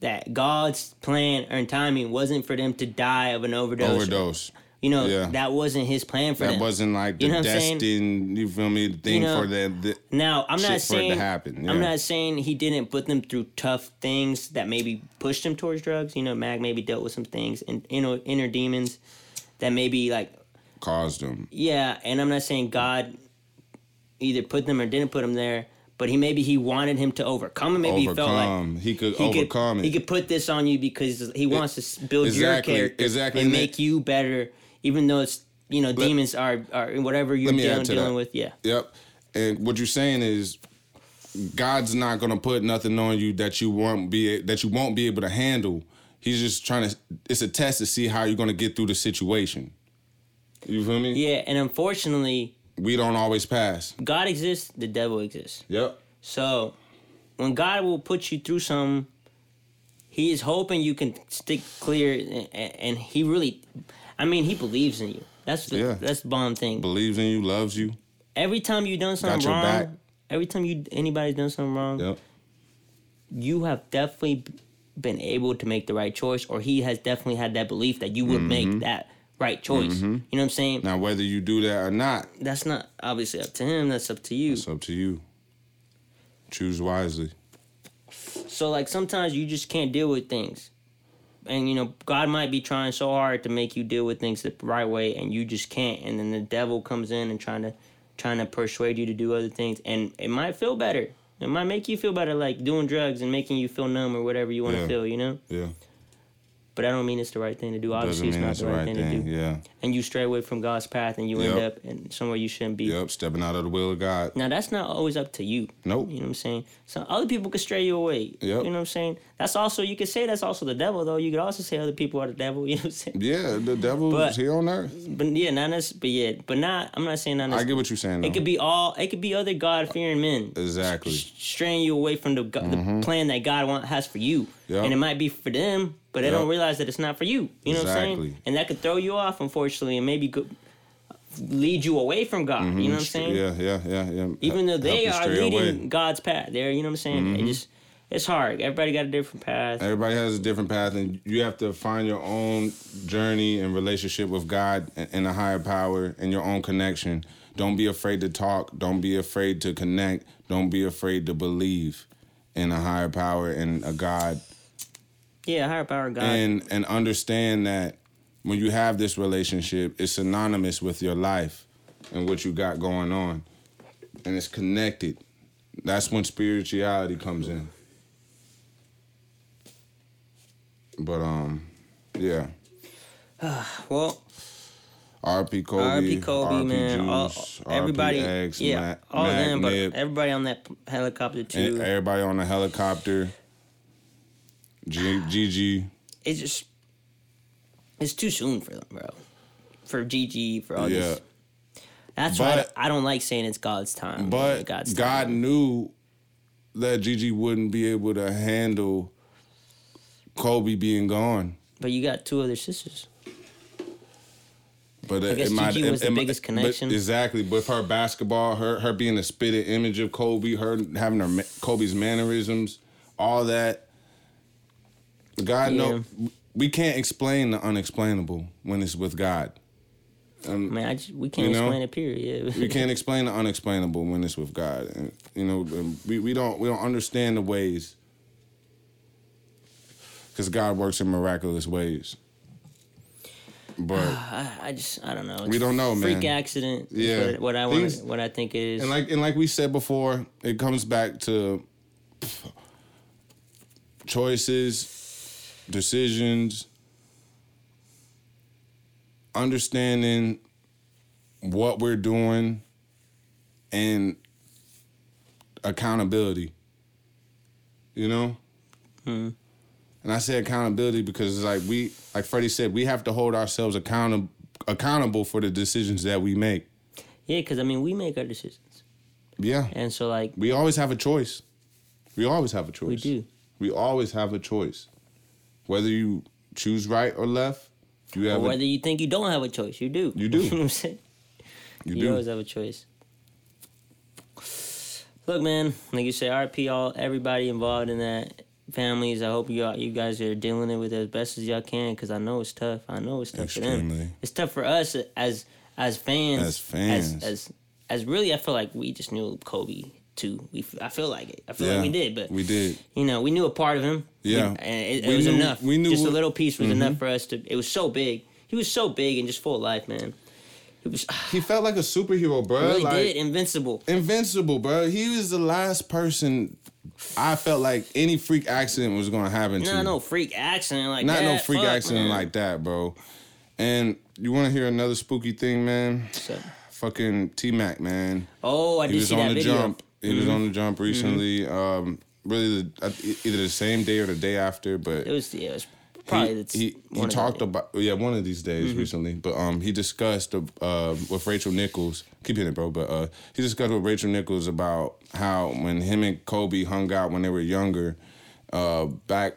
that God's plan and timing wasn't for them to die of an overdose. Overdose. You know, Yeah. that wasn't His plan for That them. wasn't like the You know saying? destined, you feel me, thing know, for that. the Now, I'm not it to saying happen, I'm not saying he didn't put them through tough things that maybe pushed him towards drugs. You know, Mac maybe dealt with some things and inner inner demons that maybe like caused them. yeah. And I'm not saying God either put them or didn't put him there, but he maybe he wanted him to overcome it. Maybe he felt like he could he overcome could, it. He could put this on you because he wants to build exactly, your character exactly. and And make that- you better, even though it's you know demons are are whatever you're let dealing, with. Yeah, Yep. And what you're saying is God's not gonna put nothing on you that you won't be that you won't be able to handle. He's just trying to it's a test to see how you're gonna get through the situation. You feel me? yeah. And unfortunately, We don't always pass. God exists, the devil exists. Yep. So when God will put you through some, He is hoping you can stick clear, and, and He really, I mean, He believes in you. That's the Yeah. that's the bomb thing. Believes in you, loves you. Every time you've done something wrong, back. every time you anybody's done something wrong, Yep. you have definitely been able to make the right choice, or He has definitely had that belief that you would Mm-hmm. make that right choice. You know what I'm saying? Now whether you do that or not, That's not obviously up to Him. That's up to you. it's up to you. Choose wisely. So like sometimes you just can't deal with things. And you know, God might be trying so hard to make you deal with things the right way and you just can't. And then the devil comes in and trying to trying to persuade you to do other things and it might feel better. It might make you feel better like doing drugs and making you feel numb or whatever you want to Yeah. feel, you know? Yeah. But I don't mean it's the right thing to do. Obviously, it's not it's the right, right thing, to do. Yeah. And you stray away from God's path and you end up in somewhere you shouldn't be. Yep. Stepping out of the will of God. Now that's not always up to you. Nope. You know what I'm saying? So other people could stray you away. Yep. You know what I'm saying? That's also you could say that's also the devil though. You could also say other people are the devil. You know what I'm saying? Yeah, the devil But- here on earth. But yeah, not necess- but yeah, but not. I'm not saying not. I get what you're saying. It could be all. It could be other God fearing men. Exactly. straying you away from the, go- the mm-hmm. plan that God want, has for you. Yep. And it might be for them, but they Yep. don't realize that it's not for you. You know what I'm saying? And that could throw you off, unfortunately, and maybe go, lead you away from God. You know what I'm saying? Yeah, yeah, yeah, yeah. Even though they are leading away. Mm-hmm. God's path, there. You know what I'm saying? It just it's hard. Everybody got a different path. Everybody has a different path, and you have to find your own journey and relationship with God and a higher power and your own connection. Don't be afraid to talk. Don't be afraid to connect. Don't be afraid to believe in a higher power and a God, Yeah, higher power God. and and understand that when you have this relationship, it's synonymous with your life and what you got going on, and it's connected. That's when spirituality comes in. But um, yeah. well, RP Kobe, R.P. Kobe, RP man. All, everybody, yeah, Mac, all Mac them, but Nip, everybody on that helicopter too. everybody on the helicopter. G- Gigi. it's just it's too soon for them, bro. For Gigi, for all Yeah. this. That's why But- I, I don't like saying it's God's time. But God's God time. knew that Gigi wouldn't be able to handle Kobe being gone. But you got two other sisters. But it, guess Gigi it- was the biggest but connection. exactly. With her basketball, her her being a spitted image of Kobe, her having her Kobe's mannerisms, all that. God Yeah. know we can't explain the unexplainable when it's with God. Um, Man, I just, we can't You know? explain it. Period. we can't explain the unexplainable when it's with God, and you know um, we, we don't we don't understand the ways because God works in miraculous ways. But I, I just I don't know. We don't know, Freak man. accident. is Yeah. What, what I want. What I think it is. and like and like we said before, it comes back to choices, decisions, understanding what we're doing, and accountability. You know. Hmm. And I say accountability because it's like we, like Fredi said, we have to hold ourselves accountable accountable for the decisions that we make. yeah, because I mean, we make our decisions, Yeah. and so like We always have a choice. We always have a choice. we do. We always have a choice. Whether you choose right or left, you Or have a, whether you think you don't have a choice, you do. You do. you know what I'm saying? you You, do. always have a choice. Look, man, like you say, RP all everybody involved in that families. I hope you all, you guys are dealing it with it as best as y'all can because I know it's tough. I know it's tough for them. It's tough for us as as fans. As fans. as as, as really, I feel like we just knew Kobe too. We I feel like it. I feel Yeah, like we did, but we did. you know, we knew a part of him. Yeah. We- and it, it was knew- enough. we knew just a little piece was Mhm. enough for us to. It was so big. He was so big and just full of life, man. He was He felt like a superhero, bro. really like did invincible. invincible, bro. He was the last person I felt like any freak accident was gonna happen to. No, no freak accident like that. Not that. no freak Fuck, accident man. like that, bro. And you want to hear another spooky thing, man? Fucking T Mac, man. oh, I he did was see on that the video. Mm-hmm. jump. He was on the jump recently. Um, really, the, either the same day or the day after, but It was yeah, it was probably he, the, he, he talked the- about yeah one of these days Mm-hmm. recently, but um he discussed uh, with Rachel Nichols. Keep hitting it, bro. But uh, he discussed with Rachel Nichols about how when him and Kobe hung out when they were younger, uh, back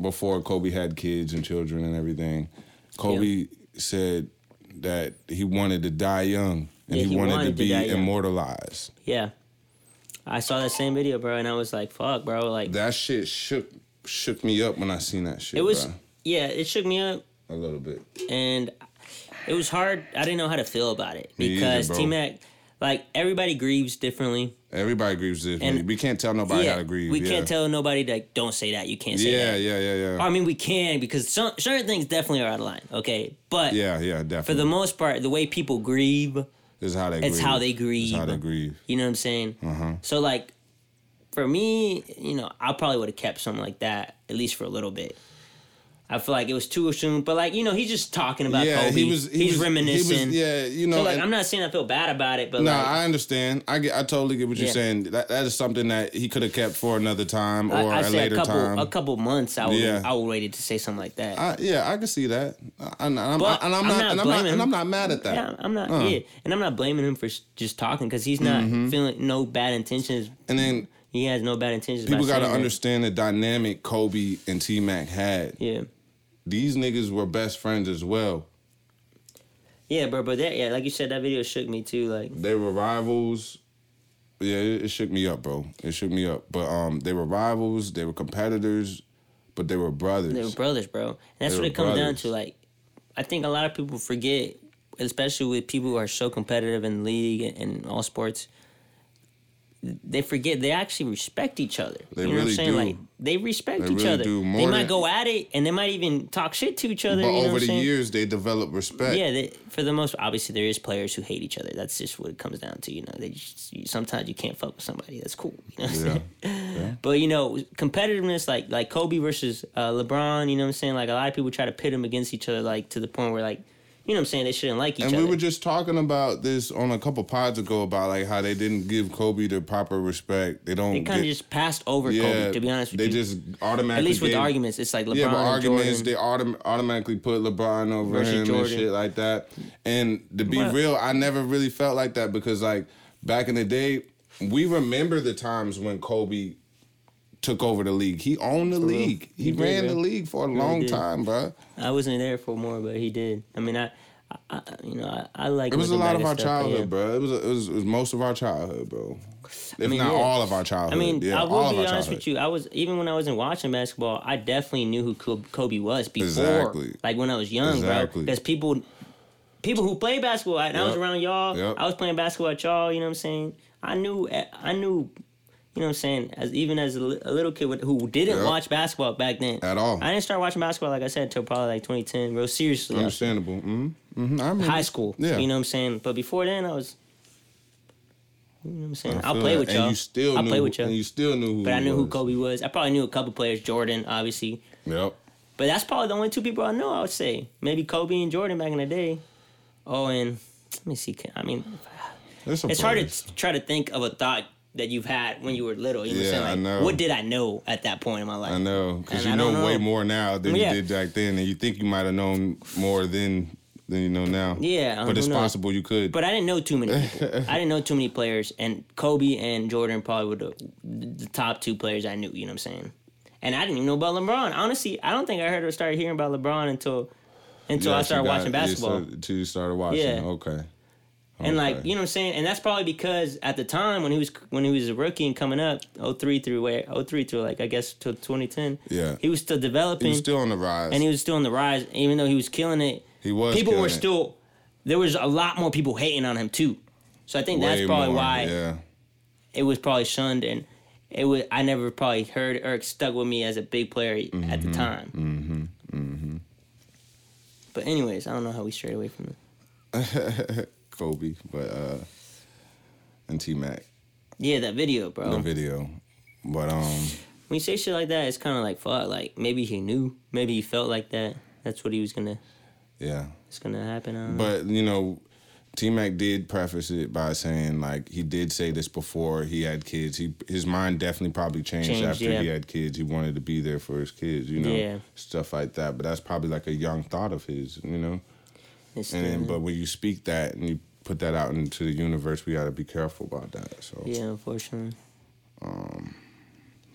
before Kobe had kids and children and everything, Kobe said that he wanted to die young and Yeah, he, he wanted, wanted to to be die young. immortalized. yeah. I saw that same video, bro, and I was like, "Fuck, bro!" Like That shit shook shook me up when I seen that shit. it was, bruh. yeah, it shook me up, a little bit. and it was hard. I didn't know how to feel about it because. T Mac, like everybody grieves differently. Everybody grieves differently. And- we can't tell nobody how to grieve. we yeah. can't tell nobody like don't say that. You can't say Yeah, that. Yeah, yeah, yeah, yeah. I mean, we can because some certain things definitely are out of line. Okay, but yeah, yeah, definitely. for the most part, the way people grieve, Is how they it's grieve. how they grieve. It's how they grieve. You know what I'm saying? Uh-huh. So like, for me, you know, I probably would have kept something like that at least for a little bit. I feel like it was too soon, but like you know, he's just talking about Yeah, Kobe. he was. He he's was, reminiscing. He was, yeah, you know. so like, I'm not saying I feel bad about it, but No, like, I understand. I get. I totally get what you're saying. That that is something that he could have kept for another time or I, I a say later a couple time. a couple months. I would Yeah. I would waited to say something like that. I, yeah, I can see that. And I'm, But and I'm, I'm not, not and I'm not, and I'm not mad at that. Yeah, I'm not. Uh. Yeah, and I'm not blaming him for just talking because he's not Mm-hmm. feeling no bad intentions. And then He has no bad intentions. people got to understand the dynamic Kobe and T Mac had. Yeah, These niggas were best friends as well. yeah, bro. But that, yeah, like you said, that video shook me too. Like, They were rivals. Yeah, it, it shook me up, bro. It shook me up. But um, they were rivals. They were competitors, but they were brothers. they were brothers, bro. And that's They what it comes down to. Like, I think a lot of people forget, especially with people who are so competitive in the league and, and all sports. They forget they actually respect each other. They you know what I'm really saying? do. Like they respect They each really other. they might go at it and they might even talk shit to each other. but you know what over I'm the saying? years, they develop respect. Yeah, they, for the most, obviously there is players who hate each other. That's just what it comes down to. You know, they just, you, sometimes you can't fuck with somebody. That's cool. You know what I'm Yeah. saying? But you know, competitiveness like like Kobe versus uh, LeBron. You know what I'm saying? Like a lot of people try to pit them against each other, like to the point where like, you know what I'm saying? They shouldn't like each And other. And we were just talking about this on a couple pods ago about like how they didn't give Kobe the proper respect. They don't. they kind of just passed over yeah, Kobe. To be honest with they you, just automatically. at least with gave- arguments, it's like LeBron yeah, but and arguments Jordan. they autom- automatically put LeBron over him and shit like that. And to be Well- real, I never really felt like that because like back in the day, we remember the times when Kobe took over the league. He owned the real. league. He, He ran bro. the league for a long did. time, bro. I wasn't there for more, but he did. I mean, I, I, I you know, I, I like. It was a lot of our stuff, childhood, yeah. bro. It was, it was it was most of our childhood, bro. If mean, not yeah. all of our childhood. I mean, yeah, I will be honest childhood. with you. I was even when I wasn't watching basketball, I definitely knew who Kobe was before, Exactly. like when I was young, Exactly. bro. Because people, people who play basketball, and I was around y'all. Yep. I was playing basketball at y'all. You know what I'm saying? I knew, I knew. You know what I'm saying? As even as a, a little kid with- who didn't Yep. watch basketball back then At all. I didn't start watching basketball like I said until probably like 2010, real seriously. Understandable. Mm-hmm. Mm-hmm. I remember. High school. Yeah. You know what I'm saying? But before then, I was. You know what I'm saying? I I'll play that. with y'all. And you still I'll knew, play with y'all. And you still knew who But I knew who. Kobe was. I probably knew a couple players, Jordan, obviously. Yep. But that's probably the only two people I know. I would say maybe Kobe and Jordan back in the day. Oh, and let me see. I mean, some it's hard to try to think of a thought that you've had when you were little. You know Yeah, what I I'm saying? Like, know. what did I know at that point in my life? I know because you I know, way more now than Yeah. you did back then, and you think you might have known more then than you know now. Yeah, but it's knows? possible you could. But I didn't know too many people. I didn't know too many players, and Kobe and Jordan probably were the, the top two players I knew. You know what I'm saying? And I didn't even know about LeBron. Honestly, I don't think I heard or started hearing about LeBron until until You I started got- watching basketball. Until you started watching. Yeah. Okay. And like you know what I'm saying, and that's probably because at the time when he was when he was a rookie and coming up, 03 through where 03 through like I guess to 2010. Yeah. he was still developing, He was still on the rise. and he was still on the rise. Even though he was killing it, He was people were it. still there was a lot more people hating on him too. So I think that's probably more, why Yeah. it was probably shunned and it was I never probably heard or stuck with me as a big player at the time. Mm-hmm. Mm-hmm. But anyways, I don't know how we strayed away from it. Kobe, but uh, and T Mac, Yeah, that video, bro. the video, but um, when you say shit like that, it's kind of like fuck. Like maybe he knew, maybe he felt like that. That's what he was gonna. yeah. It's gonna happen. Don't know. But you know, T Mac did preface it by saying like he did say this before he had kids. He his mind definitely probably changed, Changed, after yeah. he had kids. He wanted to be there for his kids, you know, Yeah. stuff like that. But that's probably like a young thought of his, you know. It's And then, but when you speak that and you put that out into the universe, we got to be careful about that. So, yeah, unfortunately,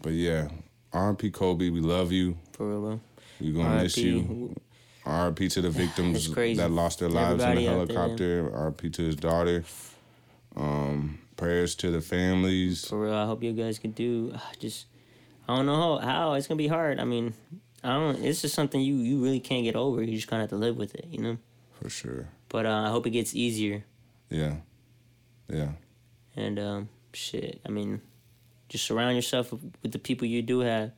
but yeah, R.P. Kobe, we love you. for real. We're gonna miss R.I.P.. you. R.P. to the victims that lost their lives in the Everybody out there, helicopter. R.P. to his daughter. Um, prayers to the families. For real, I hope you guys can do. ah, Just, I don't know how, how it's gonna be hard. I mean, I don't. It's just something you you really can't get over. You just kind of have to live with it, you know. For sure. But uh, I hope it gets easier. Yeah. Yeah. And um, shit, I mean, just surround yourself with, the people you do have.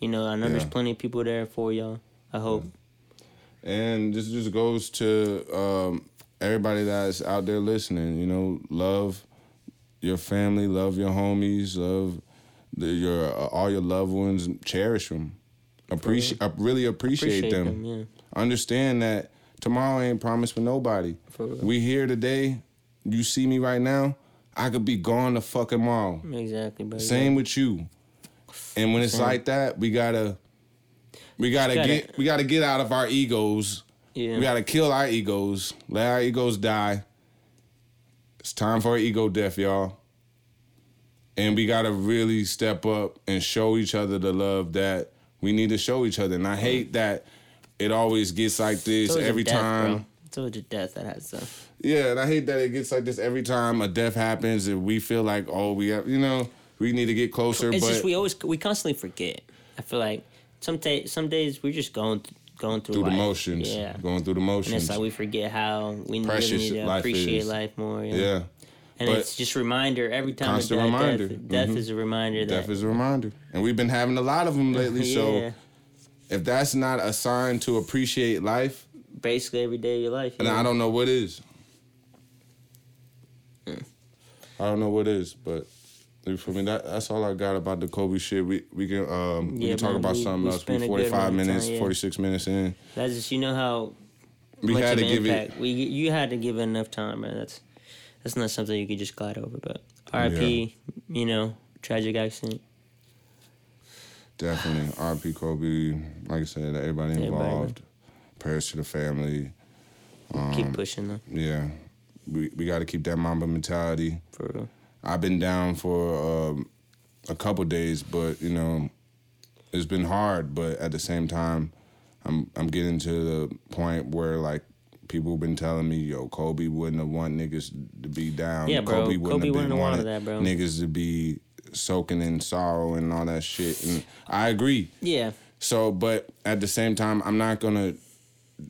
You know, I know there's plenty of people there for y'all. I hope. And this just goes to um, everybody that's out there listening. You know, love your family, love your homies, love the, your uh, all your loved ones, cherish them, appreciate, really appreciate, Appreciate them. them, yeah. Understand that tomorrow ain't promised for nobody. For. We here today. You see me right now. I could be gone the fucking tomorrow. Exactly, bro. Same with you. And when it's Same. like that, we gotta we gotta, Gotta- get we gotta get out of our egos. Yeah. We gotta kill our egos. Let our egos die. It's time for ego death, y'all. And we gotta really step up and show each other the love that we need to show each other. And I hate that it always gets like this a every death, time. Bro. It's a death that has stuff. Yeah, and I hate that it gets like this every time a death happens and we feel like, oh, we have, you know, we need to get closer. It's but just we always we constantly forget. I feel like some day, some days we're just going th- going through, through the motions, Yeah. going through the And motions. it's like we forget how we Precious really need to life appreciate is. life more. Yeah. yeah, And But- it's just a reminder every time. Constant death, reminder. Death, death Mhm. is a reminder death that. is a reminder, and we've been having a lot of them lately. yeah. So if that's not a sign to appreciate life, basically every day of your life. yeah. I don't know what is. I don't know what is, but you feel me? That that's all I got about the Kobe shit. We we can um we Yeah, can talk man, about we- something we else. We forty five minutes, yeah. forty six minutes in. That's just you know how We much had to give impact. it. We you had to give it enough time, man. That's that's not something you could just glide over. But R.I.P. You know, tragic accident. Definitely. RP Kobe, like I said, everybody Everybody, involved. Prayers to the family. Um, Keep pushing them. Yeah. We we gotta keep that Mamba mentality. for real. I've been down for um, a couple days, but you know, it's been hard. But at the same time, I'm I'm getting to the point where like people have been telling me, yo, Kobe wouldn't have want niggas to be down. Yeah, bro. Kobe wouldn't Kobe have wouldn't wanted that, bro. niggas to be soaking in sorrow and all that shit. And I agree. Yeah, So, but at the same time, I'm not gonna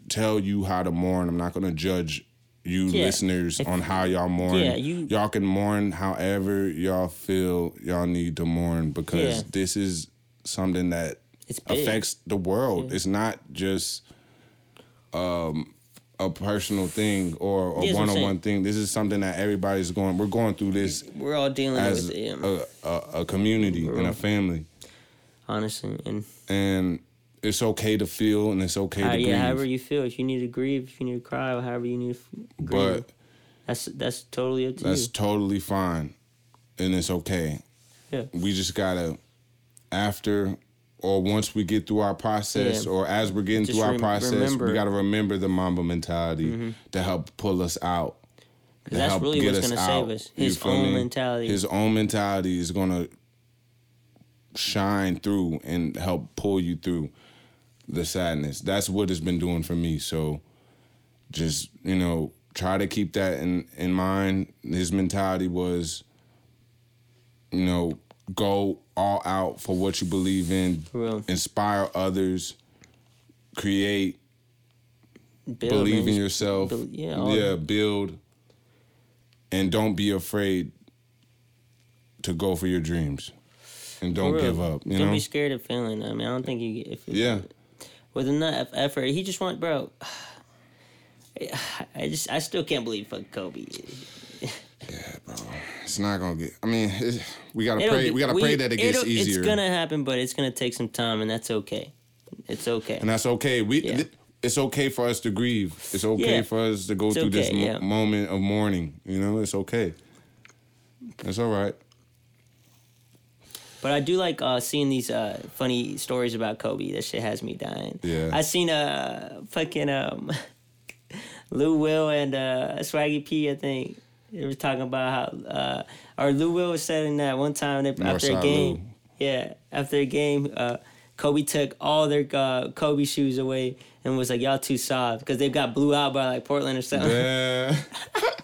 tell you how to mourn. I'm not gonna judge you Yeah. listeners If- on how y'all mourn. Yeah, you- all can mourn however y'all feel y'all need to mourn because Yeah. this is something that affects the world. It's not just um a personal thing or a Yeah, that's what I'm one on one thing. This is something that everybody's going. We're going through this we're all dealing as with it. Yeah. a, a, a community and a family, honestly, and and it's okay to feel and it's okay how, to yeah, grieve. however you feel. If you need to grieve, if you need to cry, or however you need to f- grieve, but that's that's totally up to that's you. totally fine, and it's okay. Yeah. We just gotta after or once we get through our process Yeah. or as we're getting Just through our process, remember- we gotta remember the Mamba mentality mm-hmm. to help pull us out. to Because that's really what's gonna save us. His own me? mentality. His own mentality is gonna shine through and help pull you through the sadness. That's what it's been doing for me. So just, you know, try to keep that in, in mind. His mentality was, you know, go all out for what you believe in, inspire others, create, Build, believe in yourself. Build- yeah, yeah, build. And don't be afraid to go for your dreams. And don't give up. You don't know? be scared of failing. I mean, I don't think you get if Yeah. with enough effort. He just went, bro. I just, I still can't believe fuck Kobe. Yeah, bro. It's not gonna get. I mean, we gotta It'll pray. get- we gotta pray that it gets easier, It's gonna happen, but it's gonna take some time, and that's okay. It's okay. and that's okay. We. Yeah. th- it's okay for us to grieve. It's okay Yeah. for us to go It's through this mo- yeah. moment of mourning. You know, it's okay. It's all right. But I do like uh, seeing these uh, funny stories about Kobe. That shit has me dying. Yeah. I seen uh fucking um Lou Will and uh Swaggy P. I think they were talking about how uh or Lou Will was saying that one time they, after a game. Lou. Yeah, after a game, uh, Kobe took all their uh, Kobe shoes away and was like, "Y'all too soft" because they got blew out by like Portland or something. Yeah.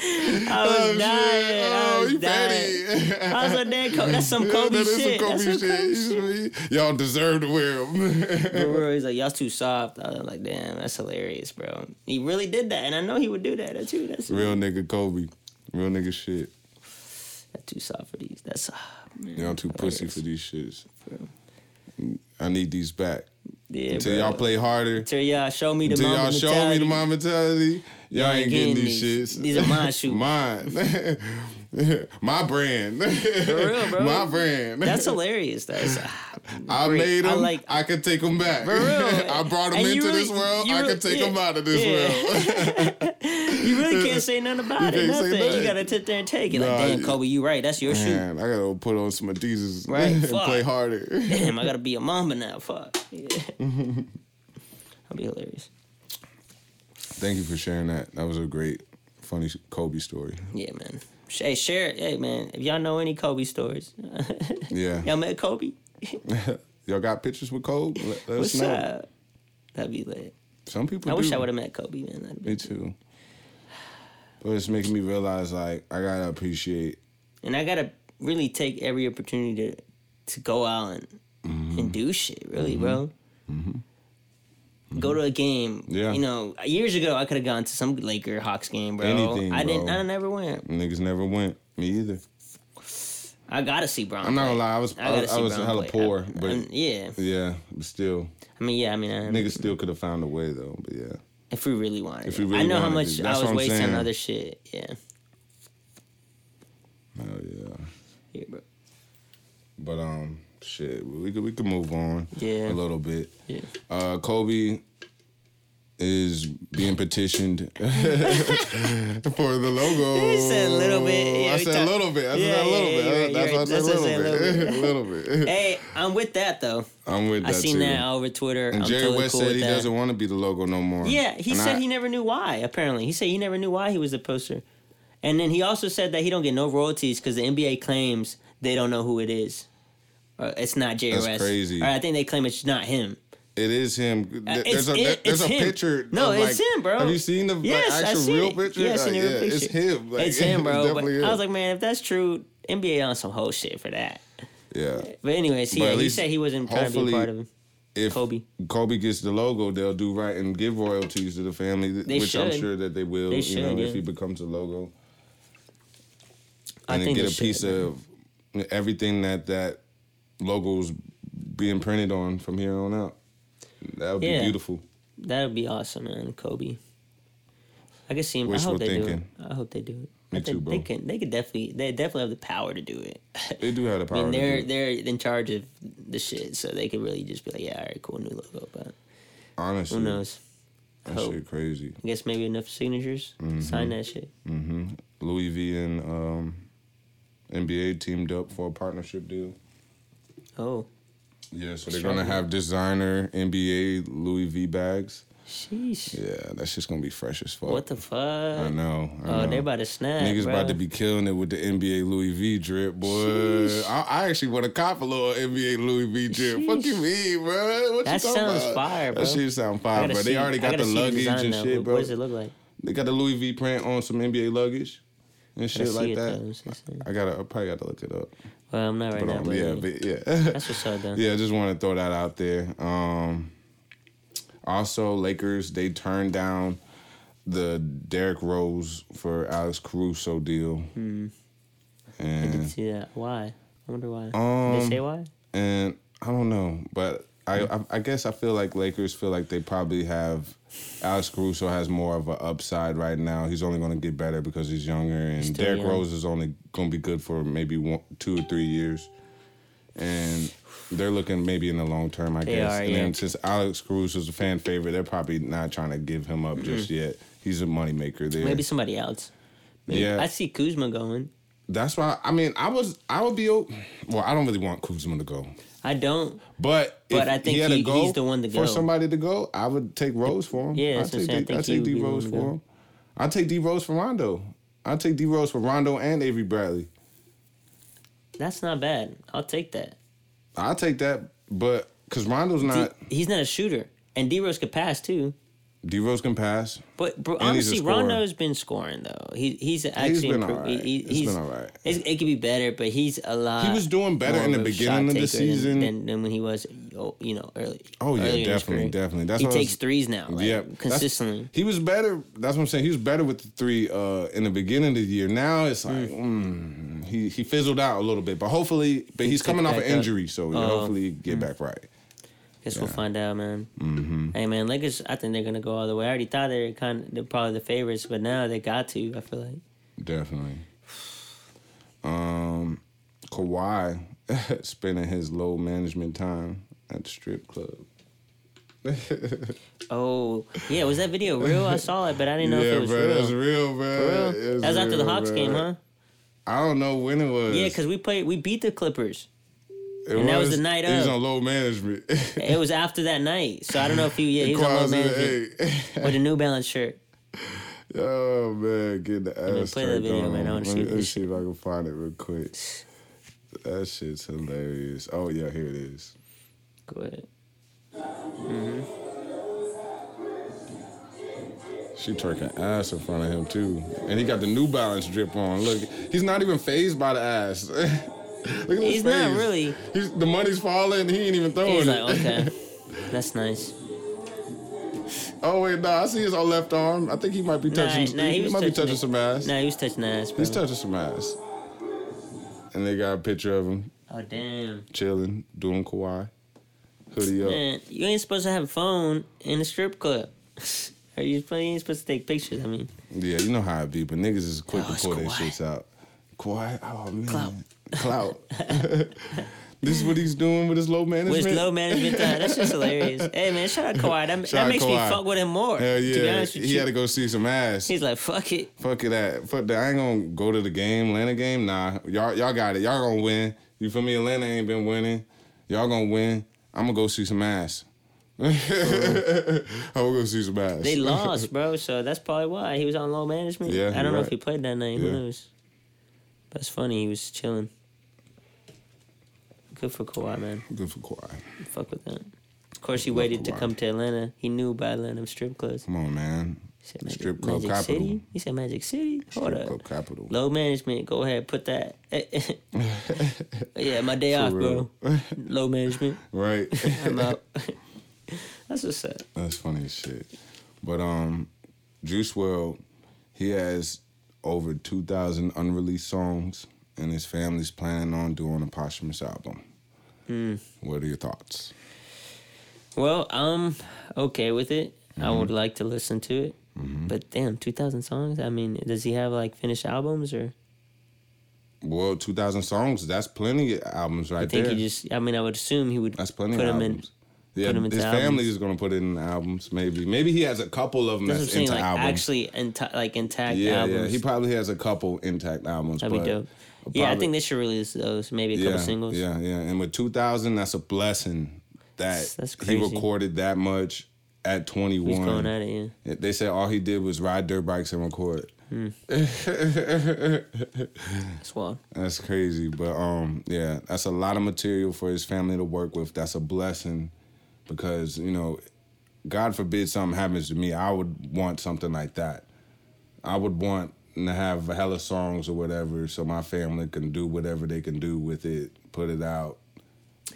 I was Oh, shit. dying. I Oh, was you dying. petty. I was like, "Damn, Kobe, that's some Yeah, Kobe that is shit. Some Kobe That's some Kobe shit. Y'all deserve to wear them. Bro, he's like, y'all too soft. I was like, damn, that's hilarious, bro. He really did that, and I know he would do that too. That's Real nigga Kobe. Real nigga shit. That's too soft for these. That's ah, man, Y'all too pussy for these shits. I need these back. Yeah, Until bro. y'all play harder. Until y'all show me the Until y'all show me the my mentality, y'all, Y'all ain't getting these shits. These are mine shoes. Mine. my brand. For real, bro. My brand. That's hilarious. That's ah, I great. made them. I I, like. can take them back. For real. I brought them And into really- this world. I really- can take yeah. them out of this Yeah. world. You really can't say nothing about You it. can't Nothing. You gotta sit there and take it. Nah, like, damn, Kobe, you right. That's your shoe. Man, I gotta put on some Adizes Right, and fuck. play harder. Damn, I gotta be a mamba now. Fuck. Yeah. That'd be hilarious. Thank you for sharing that. That was a great, funny Kobe story. Yeah, man. Hey, share it. Hey, man. If y'all know any Kobe stories, Yeah. y'all met Kobe. Y'all got pictures with Kobe? Let, let us What's know. up? That'd be lit. Some people I wish. I would have met Kobe, man. That'd be Me too. But it's making me realize, like, I gotta appreciate. and I gotta really take every opportunity to to go out and Mm-hmm. and do shit. Really, bro. Go to a game. Yeah. You know, years ago I could have gone to some Laker Hawks game, bro. Anything, I didn't. I never went. Niggas never went. Me either. I gotta see Bron. I'm not gonna lie. I was I, was, I was Bron hella play. poor, I- but yeah, yeah, but still, I mean, yeah, I mean, I, niggas still could have found a way though. But yeah, if we really wanted, If we really I know how much. I was wasting saying. on other shit. Yeah, hell yeah. yeah, bro. But um, shit, we could we could move on. Yeah. a little bit. Yeah. Uh, Kobe is being petitioned for the logo. He said a little bit. Yeah, I said talk- a little bit. I Yeah, said a little yeah, bit. right, That's you're why I said a little what bit. A little bit. Hey, I'm with that though. I'm with that. I seen too. that over Twitter. And I'm Jerry totally West cool said he that. doesn't want to be the logo no more. Yeah, he And said I- he never knew why. Apparently, he said he never knew why he was the poster, and then he also said that he don't get no royalties because the NBA claims they don't know who it is. Or it's not Jerry That's West. crazy. Or I think they claim it's not him. It is him. Uh, There's it's- a it- there's a him. picture. No, of, it's him, bro. Have you seen the like, Yes, I actual real it. picture? Yeah, I seen Like, the real yeah, picture. It's him. Like, it's him, bro. But definitely I was like, man, if that's true, NBA on some whole shit for that. yeah. But anyways, But yeah, he said he wasn't trying to be part of it. If Kobe. Kobe gets the logo, they'll do right and give royalties to the family, They which I'm sure that they will. They you should, know, yeah. if he becomes a logo, I and then think get a should, piece man. of everything that that logo's being printed on from here on out. That would Yeah. be beautiful. That would be awesome, man. Kobe. I can see him. Wishful I hope they thinking. do it. I hope they do it. Me I think too, bro. They can. They could definitely. They definitely have the power to do it. They do have the I power. mean, they're do it. they're in charge of the shit, so they could really just be like, yeah, all right, cool, new logo. But Honestly, who knows? That Hope. shit crazy. I guess maybe enough signatures. Mm-hmm. Sign that shit. Mm-hmm. Louis V and um, NBA teamed up for a partnership deal. Oh, Yeah, so they're gonna have designer NBA Louis V bags. sheesh. Yeah, that's just gonna be fresh as fuck. What the fuck? I know. I Oh, know. they're about to snap. Niggas bro. about to be killing it with the NBA Louis V drip, boy. Sheesh. I, I actually want to cop a little NBA Louis V drip. Fuck you Sheesh. mean, bro? What That you talking sounds about? fire, bro. That shit sound fire, bro. see- They already got the luggage design and shit, bro. What does it look like? They got the Louis V print on some NBA luggage and shit like that. though. I gotta, I probably got to look it up. Well, I'm not right But, now, um, but yeah, yeah, but yeah. that's what's up, though. Yeah, I just want to throw that out there. Um, also, Lakers they turned down the Derrick Rose for Alex Caruso deal, Hmm. I didn't see that. Why? I wonder why. Did Um, they say why? and I don't know, but I, I I guess I feel like Lakers feel like they probably have Alex Caruso has more of an upside right now. He's only going to get better because he's younger, and Still Derrick young. Rose is only going to be good for maybe one, two or three years, and they're looking maybe in the long term, I They guess. are, and yeah. then since Alex Caruso's a fan favorite, they're probably not trying to give him up just mm-hmm. yet. He's a moneymaker there. Maybe somebody else. Maybe. Yeah. I see Kuzma going. That's why. I mean, I was I would be well. I don't really want Kuzma to go. I don't. But But if I think he, had he- go he's the one to for somebody to go. I would take Rose for him. Yeah, I'd that's what I'm take, saying. Think I'd take D Rose for him. I'd take D Rose for Rondo. I'd take D Rose for Rondo and Avery Bradley. That's not bad. I'll take that. I'll take that, but because Rondo's D- not he's not a shooter, and D Rose could pass too. D Rose can pass. But bro, And he's a honestly. Rondo's been scoring though. He he's actually been improved. alright. He, He's he's been alright. It could be better, but he's a lot. He was doing better in the beginning of the than- season. than, than when he was, oh, you know, early. Oh, yeah, earlier in his definitely, definitely. That's he takes was- threes now, like, yeah, consistently. He was better. That's what I'm saying. He was better with the three uh, in the beginning of the year. Now it's like mm, he he fizzled out a little bit, but hopefully, but he's picked coming off an back up. injury, so Oh. hopefully get back right. Guess we'll find out, man. Mm-hmm. Hey, man, Lakers. I think they're gonna go all the way. I already thought they were kind of they're probably the favorites, but now they got to. I feel like. Definitely. Um, Kawhi spending his low management time at the strip club. Oh yeah, was that video real? I saw it, but I didn't know if it was bro, real. that's real, bro. For real? That was after the Hawks bro. game, huh? I don't know when it was. Yeah, because we played, we beat the Clippers. It and that was the night He was on low management. It was after that night, so I don't know if he, yeah, he was on low management with a New Balance shirt. Oh man, get the mean, ass play that video, on. man. I wanna Let see me, let me see if I can find it real quick. That shit's hilarious. Oh yeah, here it is. Go ahead. Mhm. She twerking ass in front of him too, and he got the New Balance drip on. Look, he's not even phased by the ass. Look at his He's not really. He's, the money's falling. He ain't even throwing it. He's it. like, okay, that's nice. oh wait, no, I see his left arm. I think he might be touching. nah, he he, was might be touching it. some ass. Nah, he was touching the ass, bro. He's touching some ass. And they got a picture of him oh damn, chilling, doing Kawhi. Hoodie up. man, you ain't supposed to have a phone in a strip club. Are you, you ain't supposed to take pictures? I mean, Yeah, you know how it be, but niggas is quick Oh, to pull their shits out. Kawhi, oh man. Clout. Clout. this is what he's doing with his low management. with low management time, that's just hilarious. Hey man, shout out Kawhi. That, Shout that makes me fuck with him more. Hell To be yeah. honest with He you. had to go see some ass. He's like, fuck it. Fuck it that. Fuck that. I ain't gonna go to the game, Atlanta game. Nah. Y'all y'all got it. Y'all gonna win. You feel me? Atlanta ain't been winning. Y'all gonna win. I'm gonna go see some ass. I'm gonna go see some ass. They lost, bro. So that's probably why he was on low management. Yeah, I don't know if he played that night. Yeah. Who knows? It's funny. He was chilling. Good for Kawhi, man. Good for Kawhi. Fuck with that. Of course, he Love waited to Kawhi. come to Atlanta. He knew about Atlanta strip clubs. Come on, man. He said Magic, Strip club Magic capital. City. He said Magic City. Hold Strip up. club capital. Low management. Go ahead, put that. yeah, my day off, bro. Low management. Right. I'm out. That's what's up. That's funny as shit. But um, Juice WRLD, he has over two thousand unreleased songs, and his family's planning on doing a posthumous album. Hmm. What are your thoughts? Well, I'm okay with it. I Mm-hmm. would like to listen to it. But damn, 2,000 songs? I mean, does he have like finished albums or Well, two thousand songs. That's plenty of albums right there. I think there. he just, I mean, I would assume he would that's plenty put of them albums. in. yeah, put 'em into his family is gonna put it in albums. Maybe, maybe he has a couple of them That's that's saying, into like albums. actually inta- like intact yeah, albums. yeah. He probably has a couple intact albums. That'd be but dope. Yeah, I think they should release those. Maybe a couple yeah, singles. Yeah, yeah. And with 2000, that's a blessing that That's he recorded that much at 21. He's going at it, yeah. They said all he did was ride dirt bikes and record. That's wild. That's crazy, but um, yeah, that's a lot of material for his family to work with. That's a blessing, because you know, God forbid something happens to me, I would want something like that. I would want to have a hella songs or whatever, so my family can do whatever they can do with it, put it out,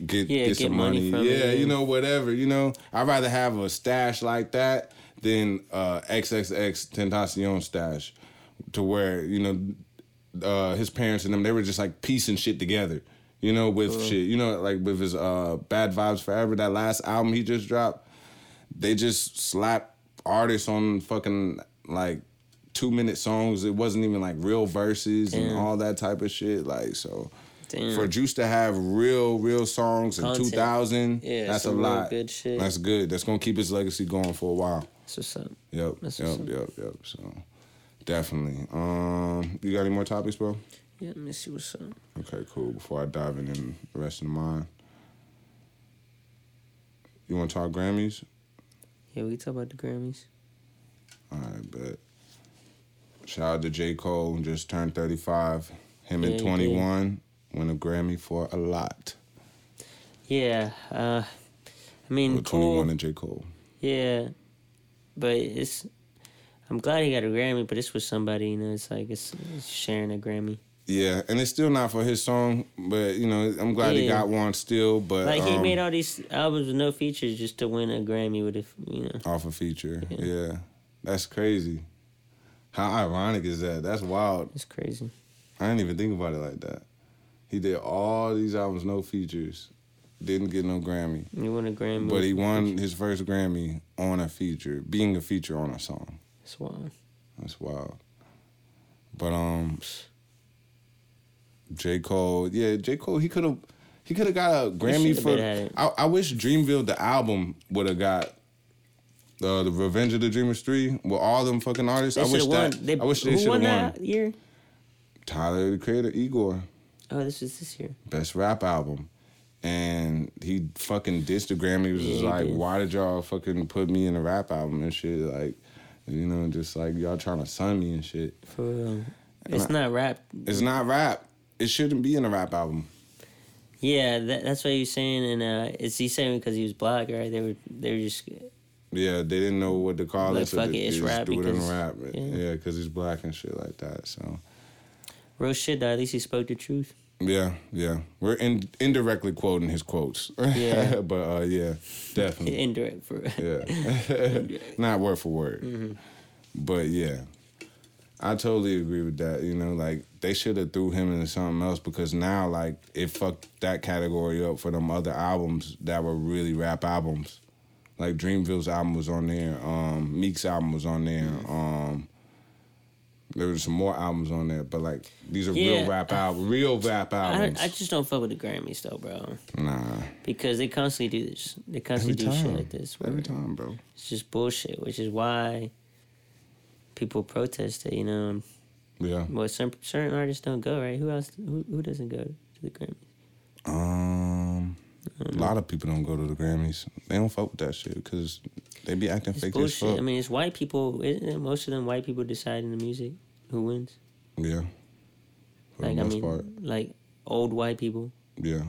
get Yeah, get, get some money yeah, it, you know, whatever. You know, I'd rather have a stash like that than uh, XXXTentacion stash, to where you know uh, his parents and them, they were just like piecing shit together. You know, with shit. You know, like with his uh, Bad Vibes Forever, that last album he just dropped, they just slap artists on fucking like two minute songs. It wasn't even like real verses and all that type of shit. Like so. Damn. For Juice to have real, real songs in 2000, Yeah, that's a lot. good shit. That's good. That's gonna keep his legacy going for a while. That's what's up. Yep, That's yep, up. yep, yep. So definitely. Um, you got any more topics, bro? Yeah, let me see what's up. Okay, cool. Before I dive in and the rest of mine, you want to talk Grammys? Yeah, we can talk about the Grammys. All right, bet. Shout out to J. Cole, just turned 35. Him Yeah, he 21, win a Grammy for a lot. Yeah, uh, I mean, With Cole, 21 and J. Cole. Yeah. but it's. I'm glad he got a Grammy, but this was somebody. You know, it's like it's, it's sharing a Grammy. Yeah, and it's still not for his song, but you know, I'm glad he got one still. But Like he um, made all these albums with no features just to win a Grammy with a you know. off a feature. Yeah. Yeah. that's crazy. How ironic is that? That's wild. It's crazy. I didn't even think about it like that. He did all these albums, no features, didn't get no Grammy, He won a Grammy. but he won his first Grammy on a feature, being a feature on a song. That's wild. That's wild. But um, J Cole, yeah, J Cole, he could have, he could have got a Grammy for. I, I wish Dreamville the album would have got. Uh, the Revenge of the Dreamers three with all them fucking artists. They I wish won. that. They, I wish they should won have won. that year? Tyler the Creator, Igor, Oh, this is this year. best rap album, and he fucking dissed the Grammy. He was Yeah, just he like, "Why did y'all fucking put me in a rap album and shit?" Like, you know, just like y'all trying to sun me and shit. For real. It's not rap. It's not rap. It shouldn't be in a rap album. Yeah, that, that's what he was saying, and uh, is he saying because he was black, right? They were they were just Yeah, they didn't know what to call Like, it, so fuck they, it, it's they just rap do it in because- rap. yeah. Yeah, because he's black and shit like that. So real shit. Though at least he spoke the truth. yeah, yeah, we're in, indirectly quoting his quotes. Yeah. but uh, yeah, definitely. Indirect for Yeah, not word for word, Mm-hmm. but yeah, I totally agree with that. You know, like they should have threw him into something else because now, like, it fucked that category up for them other albums that were really rap albums. Like Dreamville's album was on there, um, Meek's album was on there, Mm-hmm. um, there was some more albums on there, but like these are Yeah. real rap albums, real rap I, albums. don't- I just don't fuck with the Grammys though, bro, nah, because they constantly do this. They every constantly do shit like this. every time, bro. It's just bullshit, which is why people protest it. You know, Yeah. well, some certain artists don't go right. Who else? Who, who doesn't go to the Grammys? Um, a lot of people don't go to the Grammys. They don't fuck with that shit because they be acting It's fake as bullshit. fuck. I mean, it's white people. It? Most of them white people decide in the music who wins. yeah, for like the I most mean, part. like old white people, Yeah,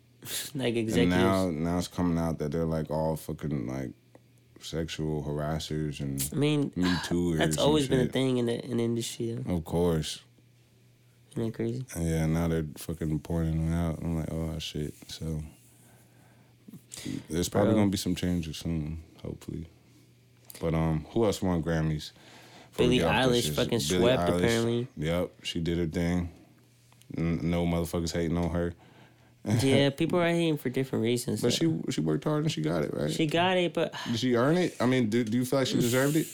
like executives. and now now it's coming out that they're like all fucking like sexual harassers and I mean, Me Too. that's always been a thing in the in the industry. Though. Of course, Isn't that crazy? Yeah. Now they're fucking pointing them out. I'm like, oh shit. So there's probably Bro. gonna be some changes soon, hopefully. But um, who else won Grammys? Billie get off this Eilish fucking Billie swept, Eilish. apparently. Yep, she did her thing. No motherfuckers hating on her. yeah, people are hating for different reasons. But she she worked hard and she got it right. she got it, but did she earn it? I mean, do, do you feel like she deserved it?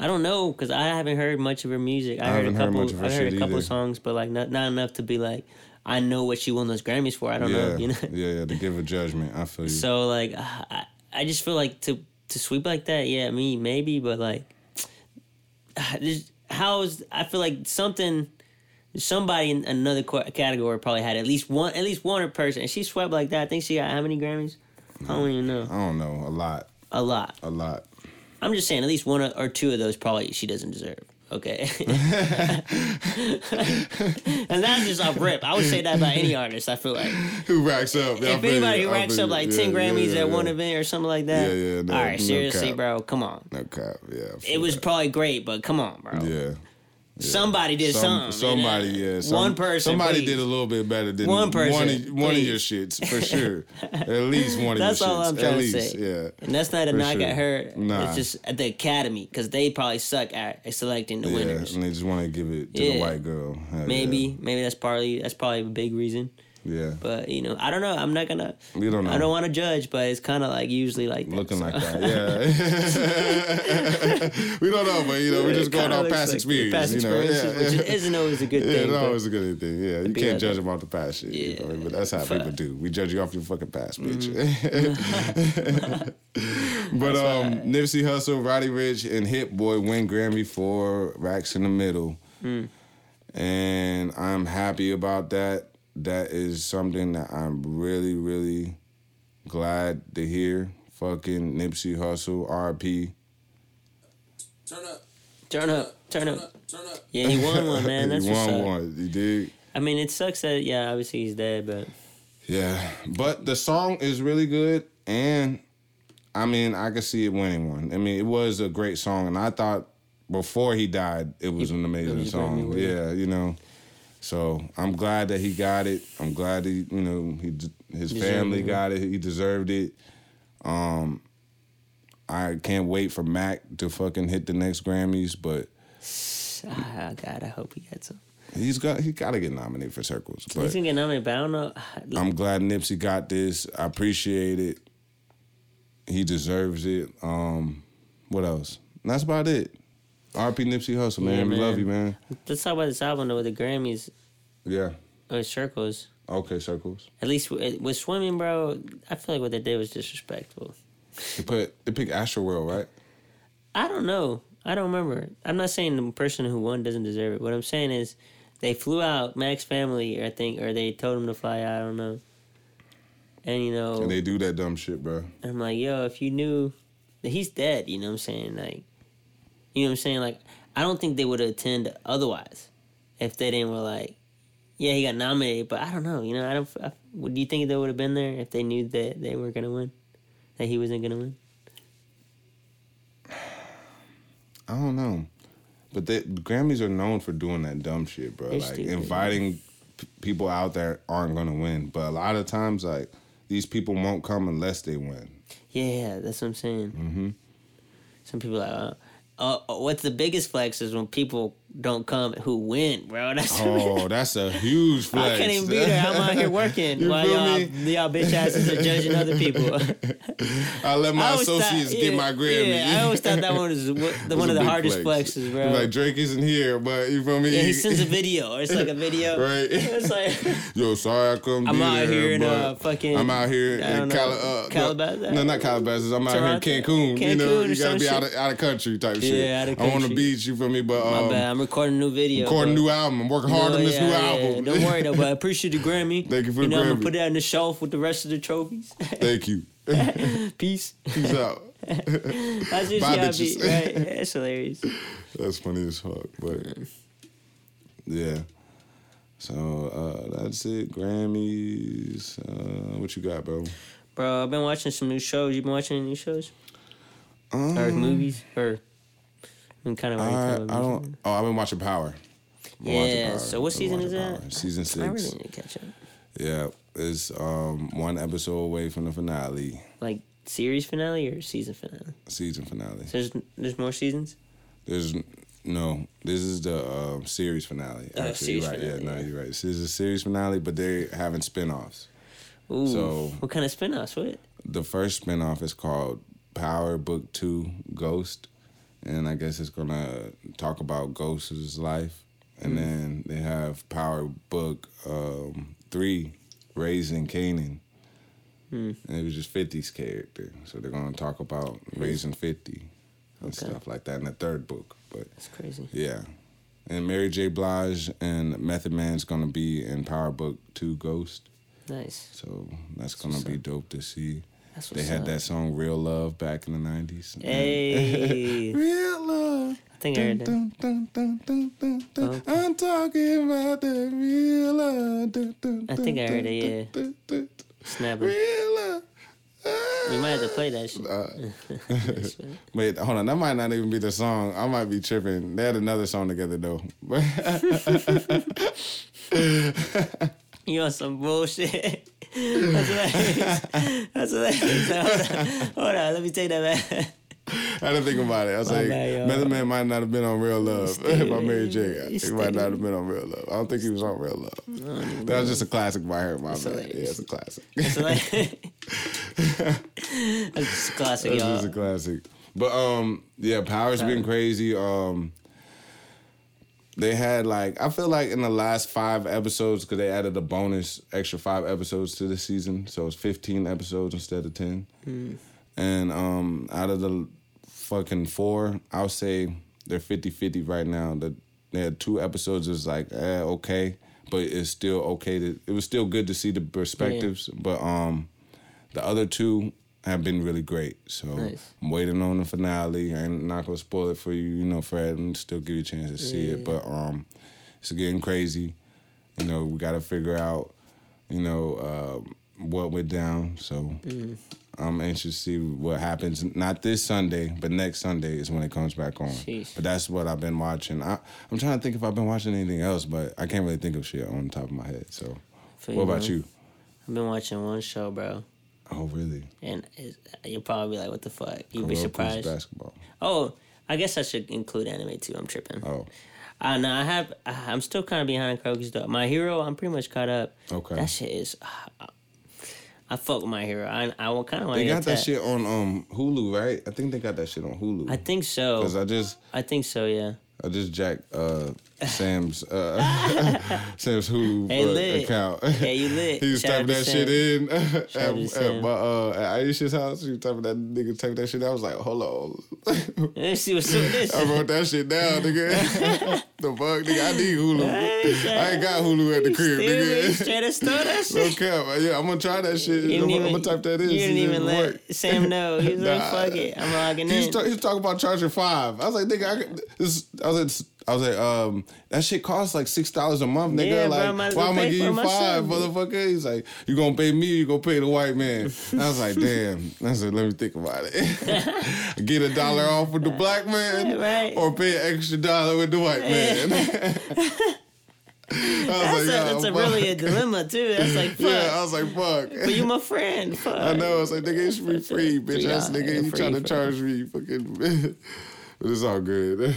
I don't know because I haven't heard much of her music. I, I heard a heard couple. much of her I heard a couple either. songs, but like not not enough to be like, I know what she won those Grammys for. I don't yeah, know, you know. yeah, yeah. To give a judgment, I feel you. So like, uh, I, I just feel like to to sweep like that, yeah, me maybe, but like, there's- how's I feel like something. Somebody in another category probably had at least one, at least one person. And she swept like that. I think she got how many Grammys? I don't even know. I don't know. A lot, A lot. a lot. I'm just saying, at least one or two of those probably she doesn't deserve. Okay. and that's just off rip. I would say that about any artist. I feel like Who racks up? if anybody who racks up like ten Grammys at one event. event or something like that. Yeah, yeah, no- all right, no seriously, cap. bro, come on. No cap. Yeah. It was that. probably great, but come on, bro. Yeah. Somebody did Some- something. Somebody, you know? yeah. Some, one person. Somebody please. did a little bit better than One person, One of, one of your shits for sure. At least one of That's your shits. That's all. I'm trying At to least, say. yeah. And that's not a For knock sure. at her. Nah. It's just at the academy because they probably suck at selecting the Yeah, winners. and they just want to give it to the white girl. Hell Maybe, maybe that's partly that's probably a big reason. Yeah. But you know, I don't know. I'm not gonna. We don't know. I don't want to judge, but it's kind of like usually like that. Looking so. like that, yeah. we don't know, but you know, we're just going off past like experience. Past you know, yeah. which isn't always a good Yeah, thing. it's a good thing. Yeah, you can't judge them off the past shit. You Yeah. know, but that's how Fuck. people do. We judge you off your fucking past, bitch. Mm-hmm. but um, Nipsey Hussle, Roddy Ricch, and Hit Boy win Grammy for Racks in the Middle, Mm. and I'm happy about that. That is something that I'm really, really glad to hear. Fucking Nipsey Hussle, RP. Turn up. Turn up, turn up. Turn up. Yeah, he won one, man. That's he what's won up. one. You did. I mean, it sucks that yeah, obviously he's dead, but Yeah, but the song is really good, and I mean, I could see it winning one. I mean, it was a great song, and I thought before he died, it was an amazing was song. Grammy. Yeah, you know. So I'm glad that he got it. I'm glad he, you know, he his Deserved family it. got it. He deserved it. Um, I can't wait for Mac to fucking hit the next Grammys, but Ah, God, I hope he gets some. he's got he got to get nominated for Circles. He's But gonna get nominated, but I don't know. I'm glad Nipsey got this. I appreciate it. He deserves it. Um, what else? And that's about it. RP Nipsey Hussle, man. Yeah, We love you, man. Let's talk about this album though with the Grammys Yeah. or circles. Okay, circles. At least with, swimming, bro, I feel like what they did was disrespectful. They put they picked Astro World, right? I don't know. I don't remember. I'm not saying the person who won doesn't deserve it. What I'm saying is they flew out Mac's family, I think, or they told him to fly out. I don't know. And you know, And they do that dumb shit, bro. I'm like, yo, if you knew he's dead, you know what I'm saying? Like, you know what I'm saying? Like, I don't think they would attend otherwise if they didn't were like, yeah, he got nominated, but I don't know. You know, I don't. I, would you think they would have been there if they knew that they were gonna win, that he wasn't gonna win? I don't know. But the Grammys are known for doing that dumb shit, bro. They're like stupid, inviting p- people out that aren't gonna win. But a lot of times, like these people won't come unless they win. Yeah, that's what I'm saying. Mm-hmm. Some people are like, uh, uh, what's the biggest flex is when people don't come who win, bro. That's Oh, that's a huge flex. I can't even be there. I'm out here working you while y'all, me? y'all bitch asses are judging other people. I let my I always thought- associates get yeah, my Grammy. Yeah, I always thought that one was the, was one of the hardest flex. flexes, bro. Like Drake isn't here, but you feel me? yeah, he sends a video. Or It's like a video. Right. It's like Yo, sorry I couldn't I'm out there. here in, uh, fucking- I'm out here in Cali- uh, Calabasas? No, not Calabasas. I'm out here in Cancun. Cancun you know, you gotta be shit? out of out of country type shit. Yeah, out of country. I'm on the beach. You feel me? But my um. I'm recording a new video. recording a new album. I'm working hard No, on this yeah, new yeah, album. Don't worry though, but I appreciate the Grammy. Thank you for you the know, I'm gonna put that on the shelf with the rest of the trophies. Thank you. Peace. Peace out. That's just Bye, I be, right? That's hilarious. That's funny as fuck. But yeah. So uh, that's it. Grammys. Uh, what you got, bro? Bro, I've been watching some new shows. You been watching any new shows Um, or movies or? Kind of. I, I don't. Oh, I've been watching Power. Been watching Yeah. Power. So what Been season is watching that? Power. Season I really six. need to catch up. Yeah, it's um one episode away from the finale, Like series finale or season finale? season finale. So there's there's more seasons. There's no. This is the um, series finale. Oh, Actually, series you're right. finale, yeah, no, you're right. This is a series finale, but they're having spin-offs. Ooh. So- what kind of spin-offs? What? The first spin-off is called Power Book Two Ghost, and I guess it's gonna talk about Ghost's life. And Hmm. then they have Power Book um, Three, Raising Kanan. Hmm. And it was just 50's character. So they're gonna talk about raising 50 and Okay. stuff like that in the third book. But That's crazy. yeah. And Mary J. Blige and Method Man's gonna be in Power Book Two Ghost. Nice. So that's gonna what's be dope to see. That's They had up. that song Real Love back in the nineties. Hey. Real love. I think I heard. Dun, dun, dun. Okay. I'm talking about that real love. I think I heard it, yeah. Snapping. Real love. We might have to play that shit. Uh, Wait, hold on. That might not even be the song. I might be tripping. They had another song together though. You on some bullshit. That's hilarious. That's hilarious. Hold on. Hold on. Let me take that back. I didn't think about it. I was My like, bad. Method Man might not have been on Real Love by Mary J. He might not have been on Real Love. I don't think he was on Real Love. That was just a classic by her. My bad. Yeah, hilarious. it's a classic. That's. That's just a classic, That's y'all. just a classic. But um, yeah, Power's been crazy. Um, they had like I feel like in the last five episodes because they added a bonus extra five episodes to the season, so it's fifteen episodes instead of ten. And um, out of the fucking four, I'll say they're 50-50 right now. The they had two episodes is like eh, okay, but it's still okay to. It was still good to see the perspectives, but um, the other two have been really great. So Nice. I'm waiting on the finale. I'm not gonna spoil it for you, you know, Fred, and still give you a chance to see it. But um, it's getting crazy. You know, we got to figure out, you know, um, what went down. So Mm-hmm. I'm anxious to see what happens. Not this Sunday, but next Sunday is when it comes back on. Sheesh. But that's what I've been watching. I, I'm trying to think if I've been watching anything else, but I can't really think of shit on the top of my head. So, what you, about you? I've been watching one show, bro, Oh, really? and you'll probably be like, "What the fuck?" You'd be surprised. Basketball. Oh, I guess I should include anime too. I'm tripping. Oh, Uh, no, I have. I'm still kind of behind Kuroko's though. My hero, I'm pretty much caught up. Okay. That shit is. Uh, I fuck with my hero. I I kind of want they got that shit on um Hulu, right? I think they got that shit on Hulu. I think so. Because I just I think so. Yeah. I just jacked uh, Sam's uh, Sam's Hulu Hey, uh, account. Hey, you lit. he was Shout typing that Sam. shit in at, out at my uh, at Aisha's house. He was typing that nigga typing that shit. I was like, hold on. Let's see what's this. I wrote that shit down, nigga. the fuck, nigga. I need Hulu. I ain't got Hulu at the crib, nigga. straight to stole that No shit. cap. Yeah, I'm gonna try that shit. I'm, didn't I'm gonna type that in. You didn't even let work. Sam know. He was like, Nah. "Fuck it, I'm logging He's, in." ta- he's talking about charging five. I was like, nigga, I, this, I was like, I was like, um, that shit costs like six dollars a month, nigga. Yeah, like, why well am I pay give you five, motherfucker? He's like, you gonna pay me, you gonna pay the white man? I was like, damn. I said, let me think about it. Get a dollar off with the black man, Right. or pay an extra dollar with the white man. That's, like, a, that's a really a dilemma too. That's like, fuck. Yeah, I was like, fuck. but you my friend. Fuck. I know. It's like nigga, it should be free, bitch. That's nigga. You trying to charge me, fucking. but it's all good.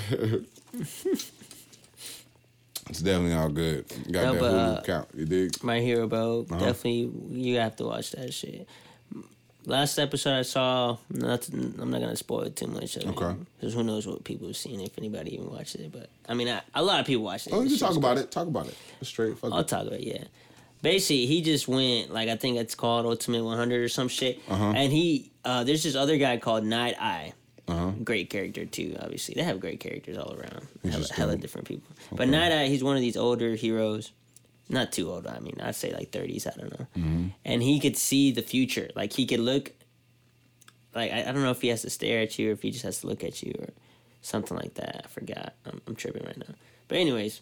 It's definitely all good. Got No, that but, Hulu uh, account. You dig? My hero, bro. Uh-huh. Definitely, you have to watch that shit. Last episode I saw, not I'm not gonna spoil it too much. Okay. Because who knows what people have seen if anybody even watched it. But I mean, I, a lot of people watched it. Oh, you talk about it. Talk about it. Straight. Fuck I'll it. talk about it, yeah. Basically, he just went like I think it's called Ultimate 100 or some shit, Uh-huh. and he uh, there's this other guy called Night Eye. Uh-huh. Great character too. Obviously, they have great characters all around. Hella, hella different people. But Night Eye, he's one of these older heroes. Not too old. I mean, I'd say like 30s. I don't know. Mm-hmm. And he could see the future. Like he could look. Like I, I don't know if he has to stare at you or if he just has to look at you or something like that. I forgot. I'm, I'm tripping right now. But anyways,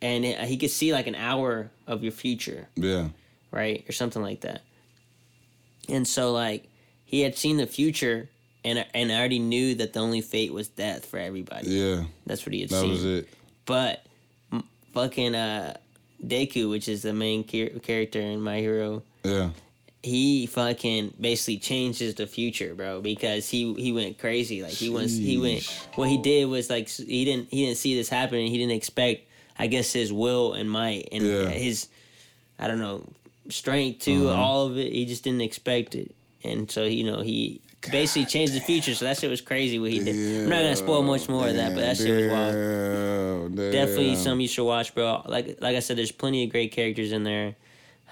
and it, he could see like an hour of your future, Yeah. right, or something like that. And so like he had seen the future and and I already knew that the only fate was death for everybody. Yeah. That's what he had That seen. was it. But m- fucking uh, Deku, which is the main char- character in My Hero, Yeah. he fucking basically changes the future, bro, because he he went crazy. Like he went he went what he did was like he didn't he didn't see this happening. He didn't expect I guess his will and might and Yeah. his I don't know strength to Uh-huh. all of it. He just didn't expect it. And so you know he basically changed the future. So that shit was crazy what he did. I'm not gonna spoil much more of that, but that shit was wild. Damn, damn. Definitely some you should watch, bro. Like like I said, there's plenty of great characters in there.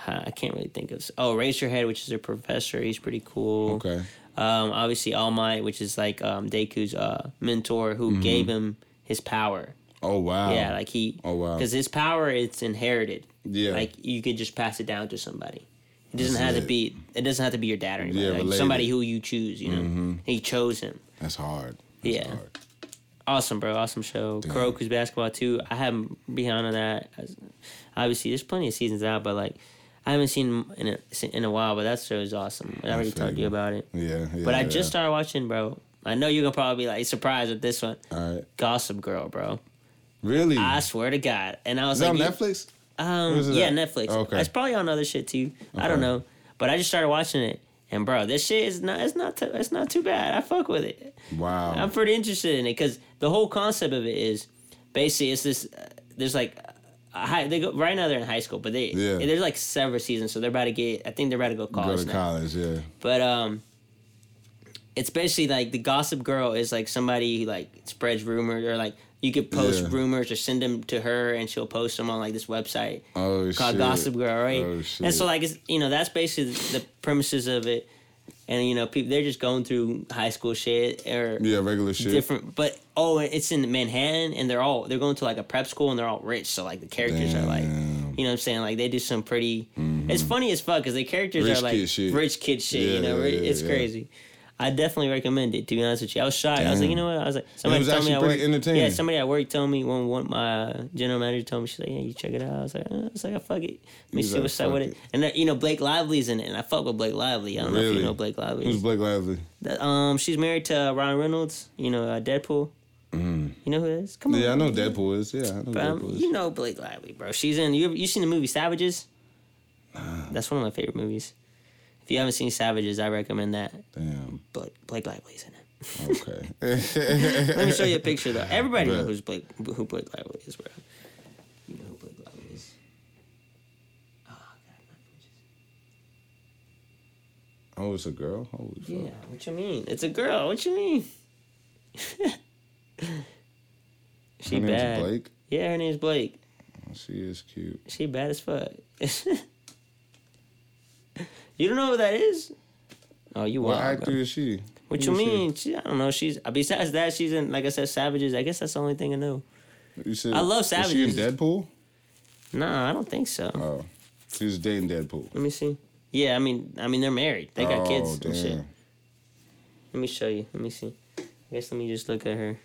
Uh, I can't really think of. Oh, Eraserhead, which is a professor. He's pretty cool. Okay. Um, obviously All Might, which is like um Deku's uh mentor, who Mm-hmm. gave him his power. Oh wow. Yeah, like he. Oh, wow. Because his power, it's inherited. Yeah. Like you could just pass it down to somebody. It doesn't That's have to be. It doesn't have to be your dad or anybody. Yeah, like somebody who you choose. You know, Mm-hmm. he chose him. That's hard. That's Yeah. hard. Awesome, bro. Awesome show. Damn. Basketball too. I haven't behind on that. Obviously, there's plenty of seasons out, but like I haven't seen in a in a while. But that show is awesome. I already talked to you. about it. Yeah. yeah But I yeah. just started watching, bro. I know you're gonna probably be like surprised with this one. All right. Gossip Girl, bro. Really? I swear to God. And I was Is like, on Netflix? Um, yeah, at? Netflix. Okay. It's probably on other shit too. I don't know, but I just started watching it, and bro, this shit is not. It's not. T- it's not too bad. I fuck with it. Wow. I'm pretty interested in it because the whole concept of it is basically it's this. Uh, there's like. High, they go right now. They're in high school, but they Yeah. there's like several seasons, so they're about to get. I think they're about to go college. Go to now. college. Yeah. But um, it's basically like the gossip girl is like somebody who like spreads rumors or like you could post Yeah. rumors or send them to her and she'll post them on like this website Oh called shit. Gossip Girl, right? Oh, and so like it's you know that's basically the premises of it, and you know people they're just going through high school shit or Yeah, regular shit. different. But oh, it's in Manhattan, and they're all they're going to like a prep school, and they're all rich. So like the characters are like, you know what I'm saying? Like they do some pretty. Mm-hmm. It's funny as fuck because the characters Rich are like kid rich kid shit. you know, yeah, it's yeah. crazy. I definitely recommend it. To be honest with you, I was shocked. I was like, you know what? I was like, somebody was told me pretty work. Yeah, somebody at work told me one one my uh, general manager told me she's like, yeah, you check it out. I was like, uh, I was like, oh, fuck it. Let me see like, what's up with it. it. And that, you know, Blake Lively's in it, and I fuck with Blake Lively. I don't know if you Really? know Blake Lively. Who's Blake Lively? That- um, she's married to uh, Ryan Reynolds. You know, uh, Deadpool. You know who it is? Come on. Mm. Yeah, I know Deadpool is. Yeah, I know But, um, Deadpool is. you know Blake Lively, bro. She's in. You you seen the movie Savages? That's one of my favorite movies. If you haven't seen Savages, I recommend that. Damn. Blake, Blake Lively's in it. Okay. Let me show you a picture though. Everybody knows who's Blake who Blake Lively is, bro. You know who Blake Lively is. Oh, God, oh, it's a girl. Holy fuck. yeah. What you mean? It's a girl. What you mean? she Her name's bad. Blake. Yeah, her name's Blake. She is cute. She bad as fuck. you don't know who that is? Oh, you What wild, actor bro. is she? What Who you is she? mean? She, I don't know. She's besides that, she's in like I said, Savages. I guess that's the only thing I know. You said, I love Savages. Is she in Deadpool? Nah, I don't think so. Oh, she's dating Deadpool. Let me see. Yeah, I mean, I mean they're married. They got oh, kids damn. and shit. Let me show you. Let me see. I guess let me just look at her.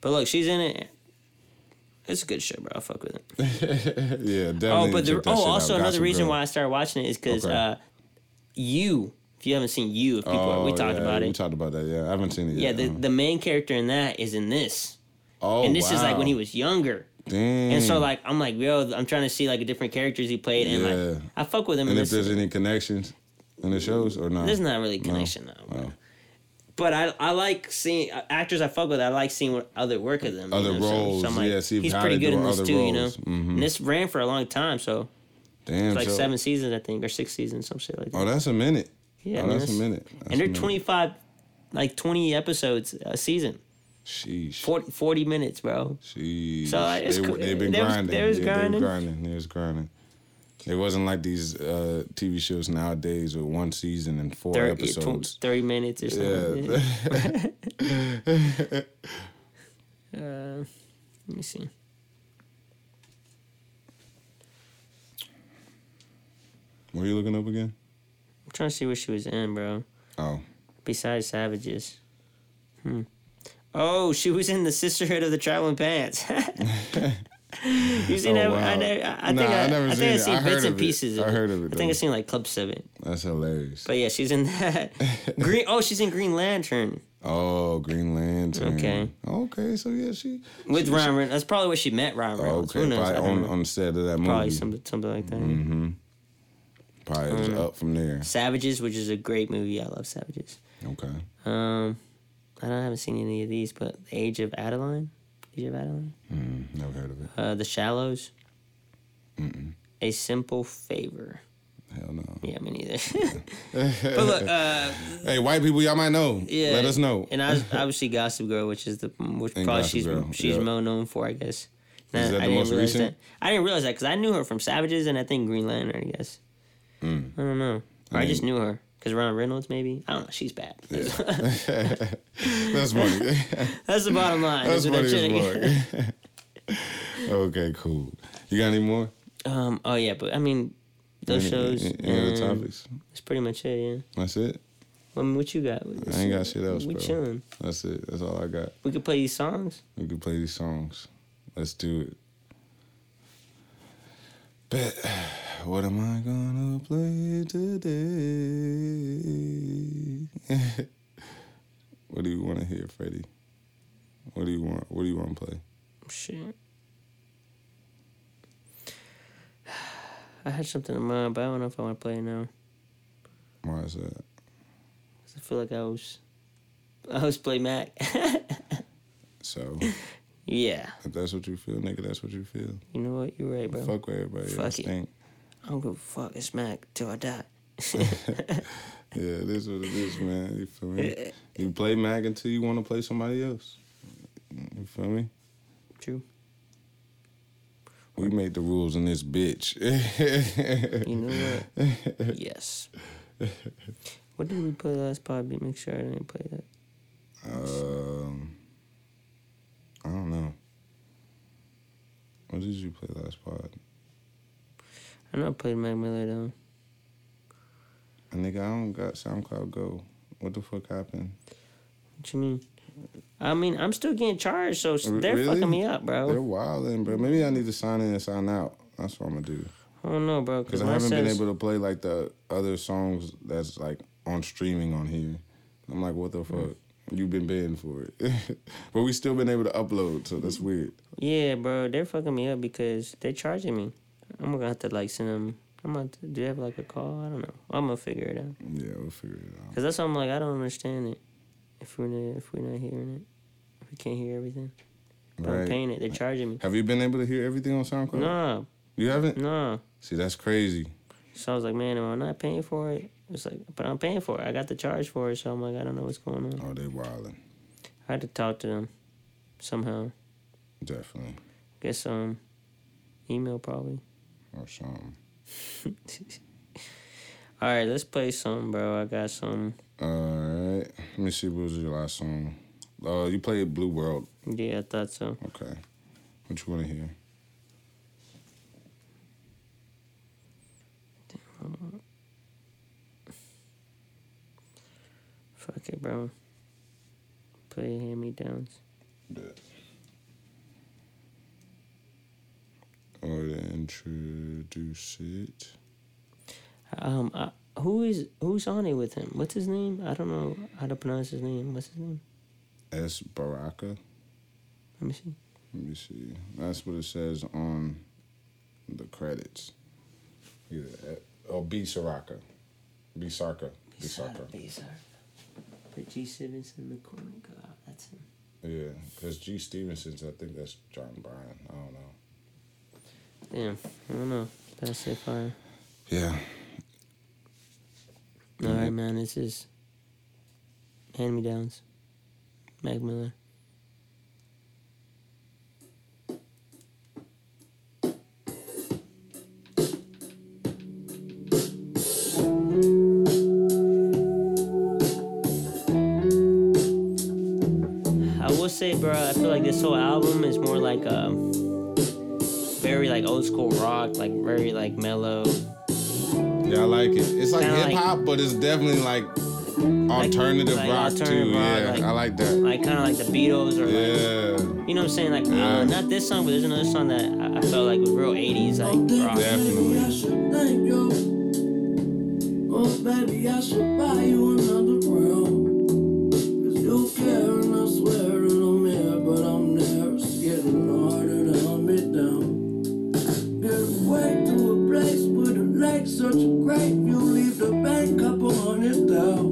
But look, she's in it. It's a good show, bro. I fuck with it. yeah, definitely. Oh, but the, oh, also another reason Girl. why I started watching it is because Okay. uh, you. If you haven't seen you, if people Oh, we talked yeah, about We it. We talked about that. Yeah, I haven't seen it Yeah, yet. the, uh-huh. the main character in that is in this, oh, and this is like when he was younger. Damn. And so like I'm like, yo, I'm trying to see like different characters he played, and Yeah. like I fuck with him. And if there's any connections in the shows or not? There's not really a connection now. bro. Oh. But I I like seeing uh, actors I fuck with. I like seeing what other work of them. you Other know, so- roles, So, I'm like, yeah, see he's pretty good in this too. You know, roles. Mhm. and this ran for a long time, so Damn. it's like so- seven seasons I think, or six seasons, some shit like that. Oh, that's a minute. yeah, oh, mean, that's a minute. That's and they're minute. 25, like 20 episodes a season, Sheesh. 40, 40 minutes, bro. Sheesh. So, like, it's they, cool. they've been They was- grinding. they was yeah, grinding. They was grinding. They was grinding. It wasn't like these uh, TV shows nowadays with one season and four 30, episodes. 30 minutes or something. Yeah. Uh, let me see. What are you looking up again? I'm trying to see what she was in, bro. Oh. Besides Savages. Hmm. Oh, she was in the Sisterhood of the Traveling Pants. you seen Oh, that? wow. I, ne- I, I Nah, think I, I never I seen think I seen I bits and pieces. Of I heard of it, I think I seen like clips of it. That's hilarious. But yeah, she's in that. Green. Oh, she's in Green Lantern Oh, Green Lantern. Okay. Okay, so yeah, she with she, Ryan Reynolds. That's probably where she met Ryan Reynolds. okay, Who knows? On, on the set of that movie. Probably something, something like that. Mm-hmm. Probably was Mm. up from there. Savages, which is a great movie. I love Savages. Okay. Um, I don't I haven't seen any of these, but The Age of Adaline, Age of Adaline, Mm, never heard of it. uh, The Shallows, Mm. A Simple Favor. Hell no. Yeah, me neither. but look, uh, Hey, white people, y'all might know. yeah, Let us know. And I obviously, Gossip Girl, which is the which And probably Gossip she's Girl, she's yeah. more known for, I guess. Is I, that I the didn't most realize recent? that. I didn't realize that because I knew her from Savages and I think Green Lantern. I guess. I don't know. I, I just knew her because Ryan Reynolds, maybe. I don't know. She's bad. That's funny. That's the bottom line. That's is what I'm funny trying to get. as fuck. okay, cool. You got any more? Um. Oh yeah, but I mean, those any, shows. Any, any other um, topics? That's pretty much it. Yeah. That's it. I mean, what you got? I ain't got shit else, We bro. chilling. That's it. That's all I got. We could play these songs. We can play these songs. Let's do it. Bet. What am I gonna play today? what do you want to hear, Freddie? What do you want? What do you want to play? Shit. I had something in mind, but I don't know if I want to play it now. Why is that? 'Cause I feel like I was, I was play Mac. So, yeah. if that's what you feel, nigga, that's what you feel. You know what? You're right, bro. Fuck with everybody Fuck else it. think. I don't give a fuck. It's Mac till I die. Yeah, it is what it is, man. You feel me? You play Mac until you want to play somebody else. You feel me? True. We made the rules in this bitch. You know what? yes. What did we play last pod? Make sure I didn't play that. um, I don't know. What did you play last pod? I know I played Mac Miller though. And nigga, I don't got SoundCloud Go. What the fuck happened? What you mean? I mean, I'm still getting charged, so they're really? fucking me up, bro. They're wilding, bro. Maybe I need to sign in and sign out. That's what I'm gonna do. I don't know, bro. Because Because I haven't been able to play like the other songs that's like on streaming on here. I'm like, what the fuck? You've been banned for it, but we still been able to upload, so that's weird. Yeah, bro, they're fucking me up because they're charging me. I'm gonna have to like send them. I'm gonna to, do they have like a call? I don't know. I'm gonna figure it out. Yeah, we'll figure it out. Cause that's why I'm like. I don't understand it. If we're not, if we're not hearing it, if we can't hear everything. But I'm paying it. They're charging me. Have you been able to hear everything on SoundCloud? Nah, You haven't. nah. See, that's crazy. So I was like, man, am I not paying for it? It's like, but I'm paying for it. I got the charge for it, so I'm like, I don't know what's going on. Oh, they wilding. I had to talk to them somehow. Definitely, Get some email probably. or something. All right, let's play some, bro. I got some. All right. Let me see. What was your last song? Uh, you played Blue World. Yeah, I thought so. Okay. What you want to hear? Fuck it, bro. Play hand me downs. Or to introduce it. Um, I, who is who's on it with him? What's his name? I don't know how to pronounce his name. What's his name? S Baraka. Let me see. Let me see. That's what it says on the credits. Either at, oh, B Saraka. B Sarka. B Sarka. Bizarre. For G Stevenson, the corner god. That's him. Yeah, because G Stevenson's, I think that's Jon Brion. I don't know. Damn, I don't know. That's it. Fire. Yeah. All right, man. This is hand me downs. Mac Miller. I will say, bro, I feel like this whole album is more like um, very like old school rock, like very like mellow. Yeah, I like it. It's like hip hop, but it's definitely like alternative like rock alternative too. rock, yeah, like- I like that. like kind of like the Beatles or like Yeah, you know what I'm saying like uh, not this song but there's another song that I, I felt like was real 80s like rock. definitely. I should thank you. Oh, baby, I should buy you another round. Up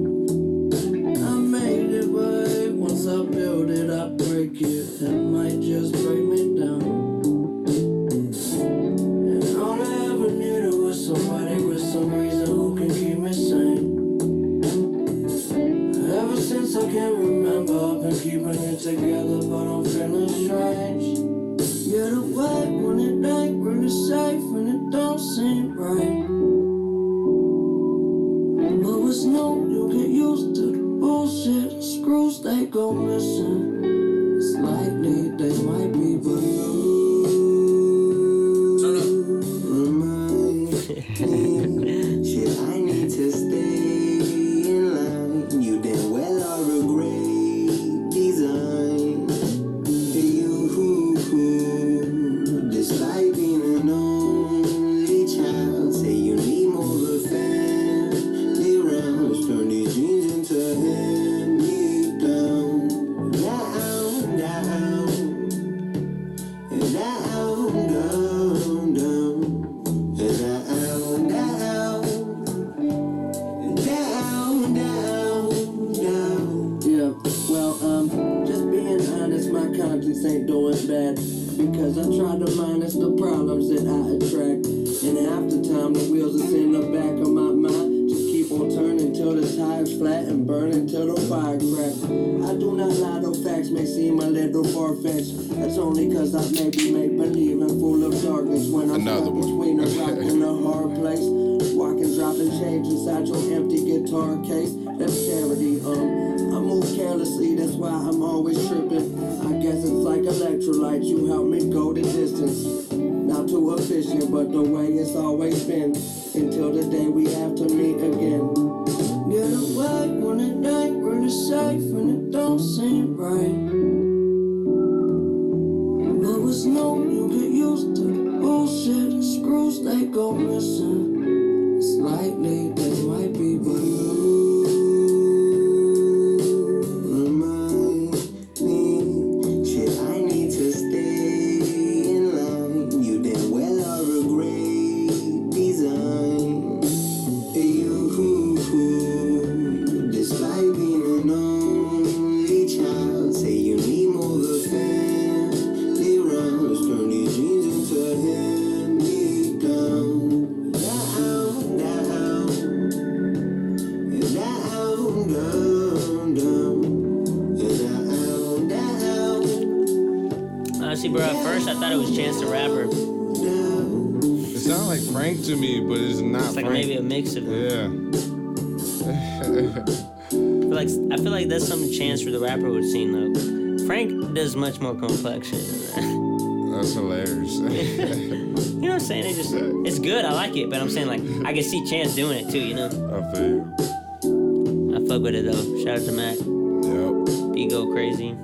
Chance for the Rapper would sing though. Frank does much more complex shit than that. That's hilarious. You know what I'm saying? It just it's good. I like it, but I'm saying like I can see Chance doing it too. You know, I feel you. I fuck with it though. Shout out to Mac. Yep. Be go crazy.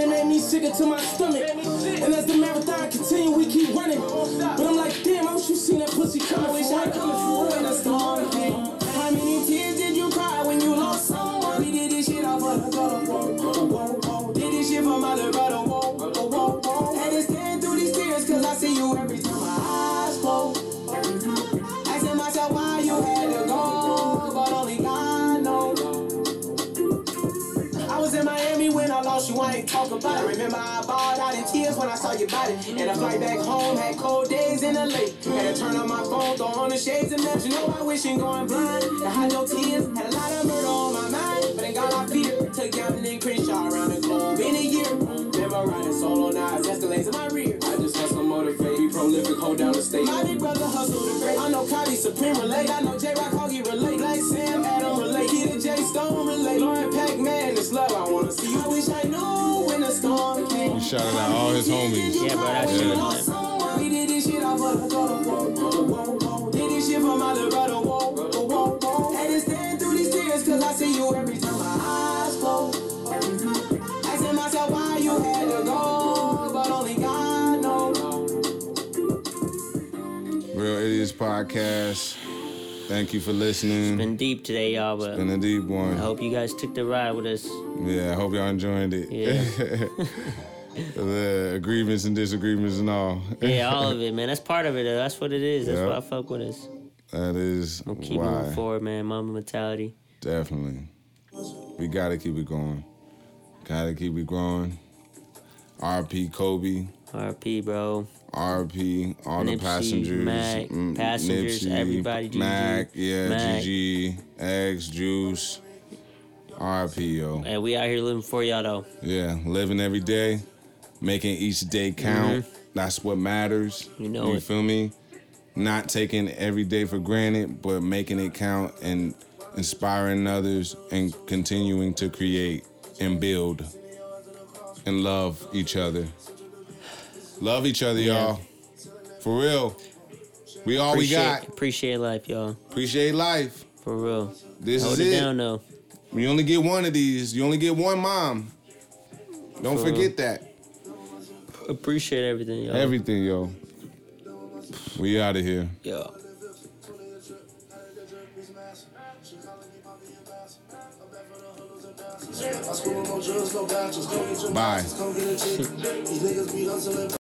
On it made me sick to my stomach. And as the marathon ain't it. Remember I bawled out in tears when I saw your body. And I flight back home, had cold days in the lake. Had to turn on my phone, throw on the shades and let you know I wishing going blind. I had no tears, had a lot of murder on my mind. But in God I fear, took Gavin and Crenshaw around the globe in a year. Never riding solo knives, Escalades in my rear. I just hustle, motivate, be prolific, hold down the state. My big brother hustle the great. I know Cody Supreme relate, I know J Rock Hoggy relate. Black Sam Adam relate, Kid and J Stone relate. Lauren Pac Man, this love I wanna see. I wish I knew when the storm came. He shouted out all his homies. Yeah, bro, that shit Yeah. We did this shit off of the. Did this shit for my little brother, whoa, whoa, whoa, whoa. Had to stand through these tears, cause I see you every time my eyes close. Asking myself why you had to go, but only God knows. Real Idiots Podcast. Thank you for listening. It's been deep today, y'all, but it's Been a deep one. I hope you guys took the ride with us. Yeah, I hope y'all enjoyed it. Yeah. the agreements and disagreements and all. Yeah, all of it, man. That's part of it. Though. That's what it is. That's Yeah. what I fuck with us. that is We'll keep why. moving forward, man. Mamba mentality. Definitely. We gotta keep it going. Gotta keep it growing. RP Kobe. RP, bro. RP, all the passengers, Mac, mm, passengers, everybody, Gigi, Mac, yeah, Mac. Gigi, X, Juice, RP, Yo. And we out here living for y'all though. Yeah, living every day, making each day count. That's what matters. Mm-hmm. You know you it. feel me? Not taking every day for granted, but making it count and inspiring others and continuing to create and build and love each other. Love each other, Yeah. y'all. For real. We all appreciate, we got. Appreciate life, y'all. Appreciate life. For real. This Hold is it down though. You only get one of these. You only get one mom. Don't For forget that. Appreciate everything, y'all. Everything, yo. We out of here. Yo. I school with no drugs, no bachelors. Go get your Bye.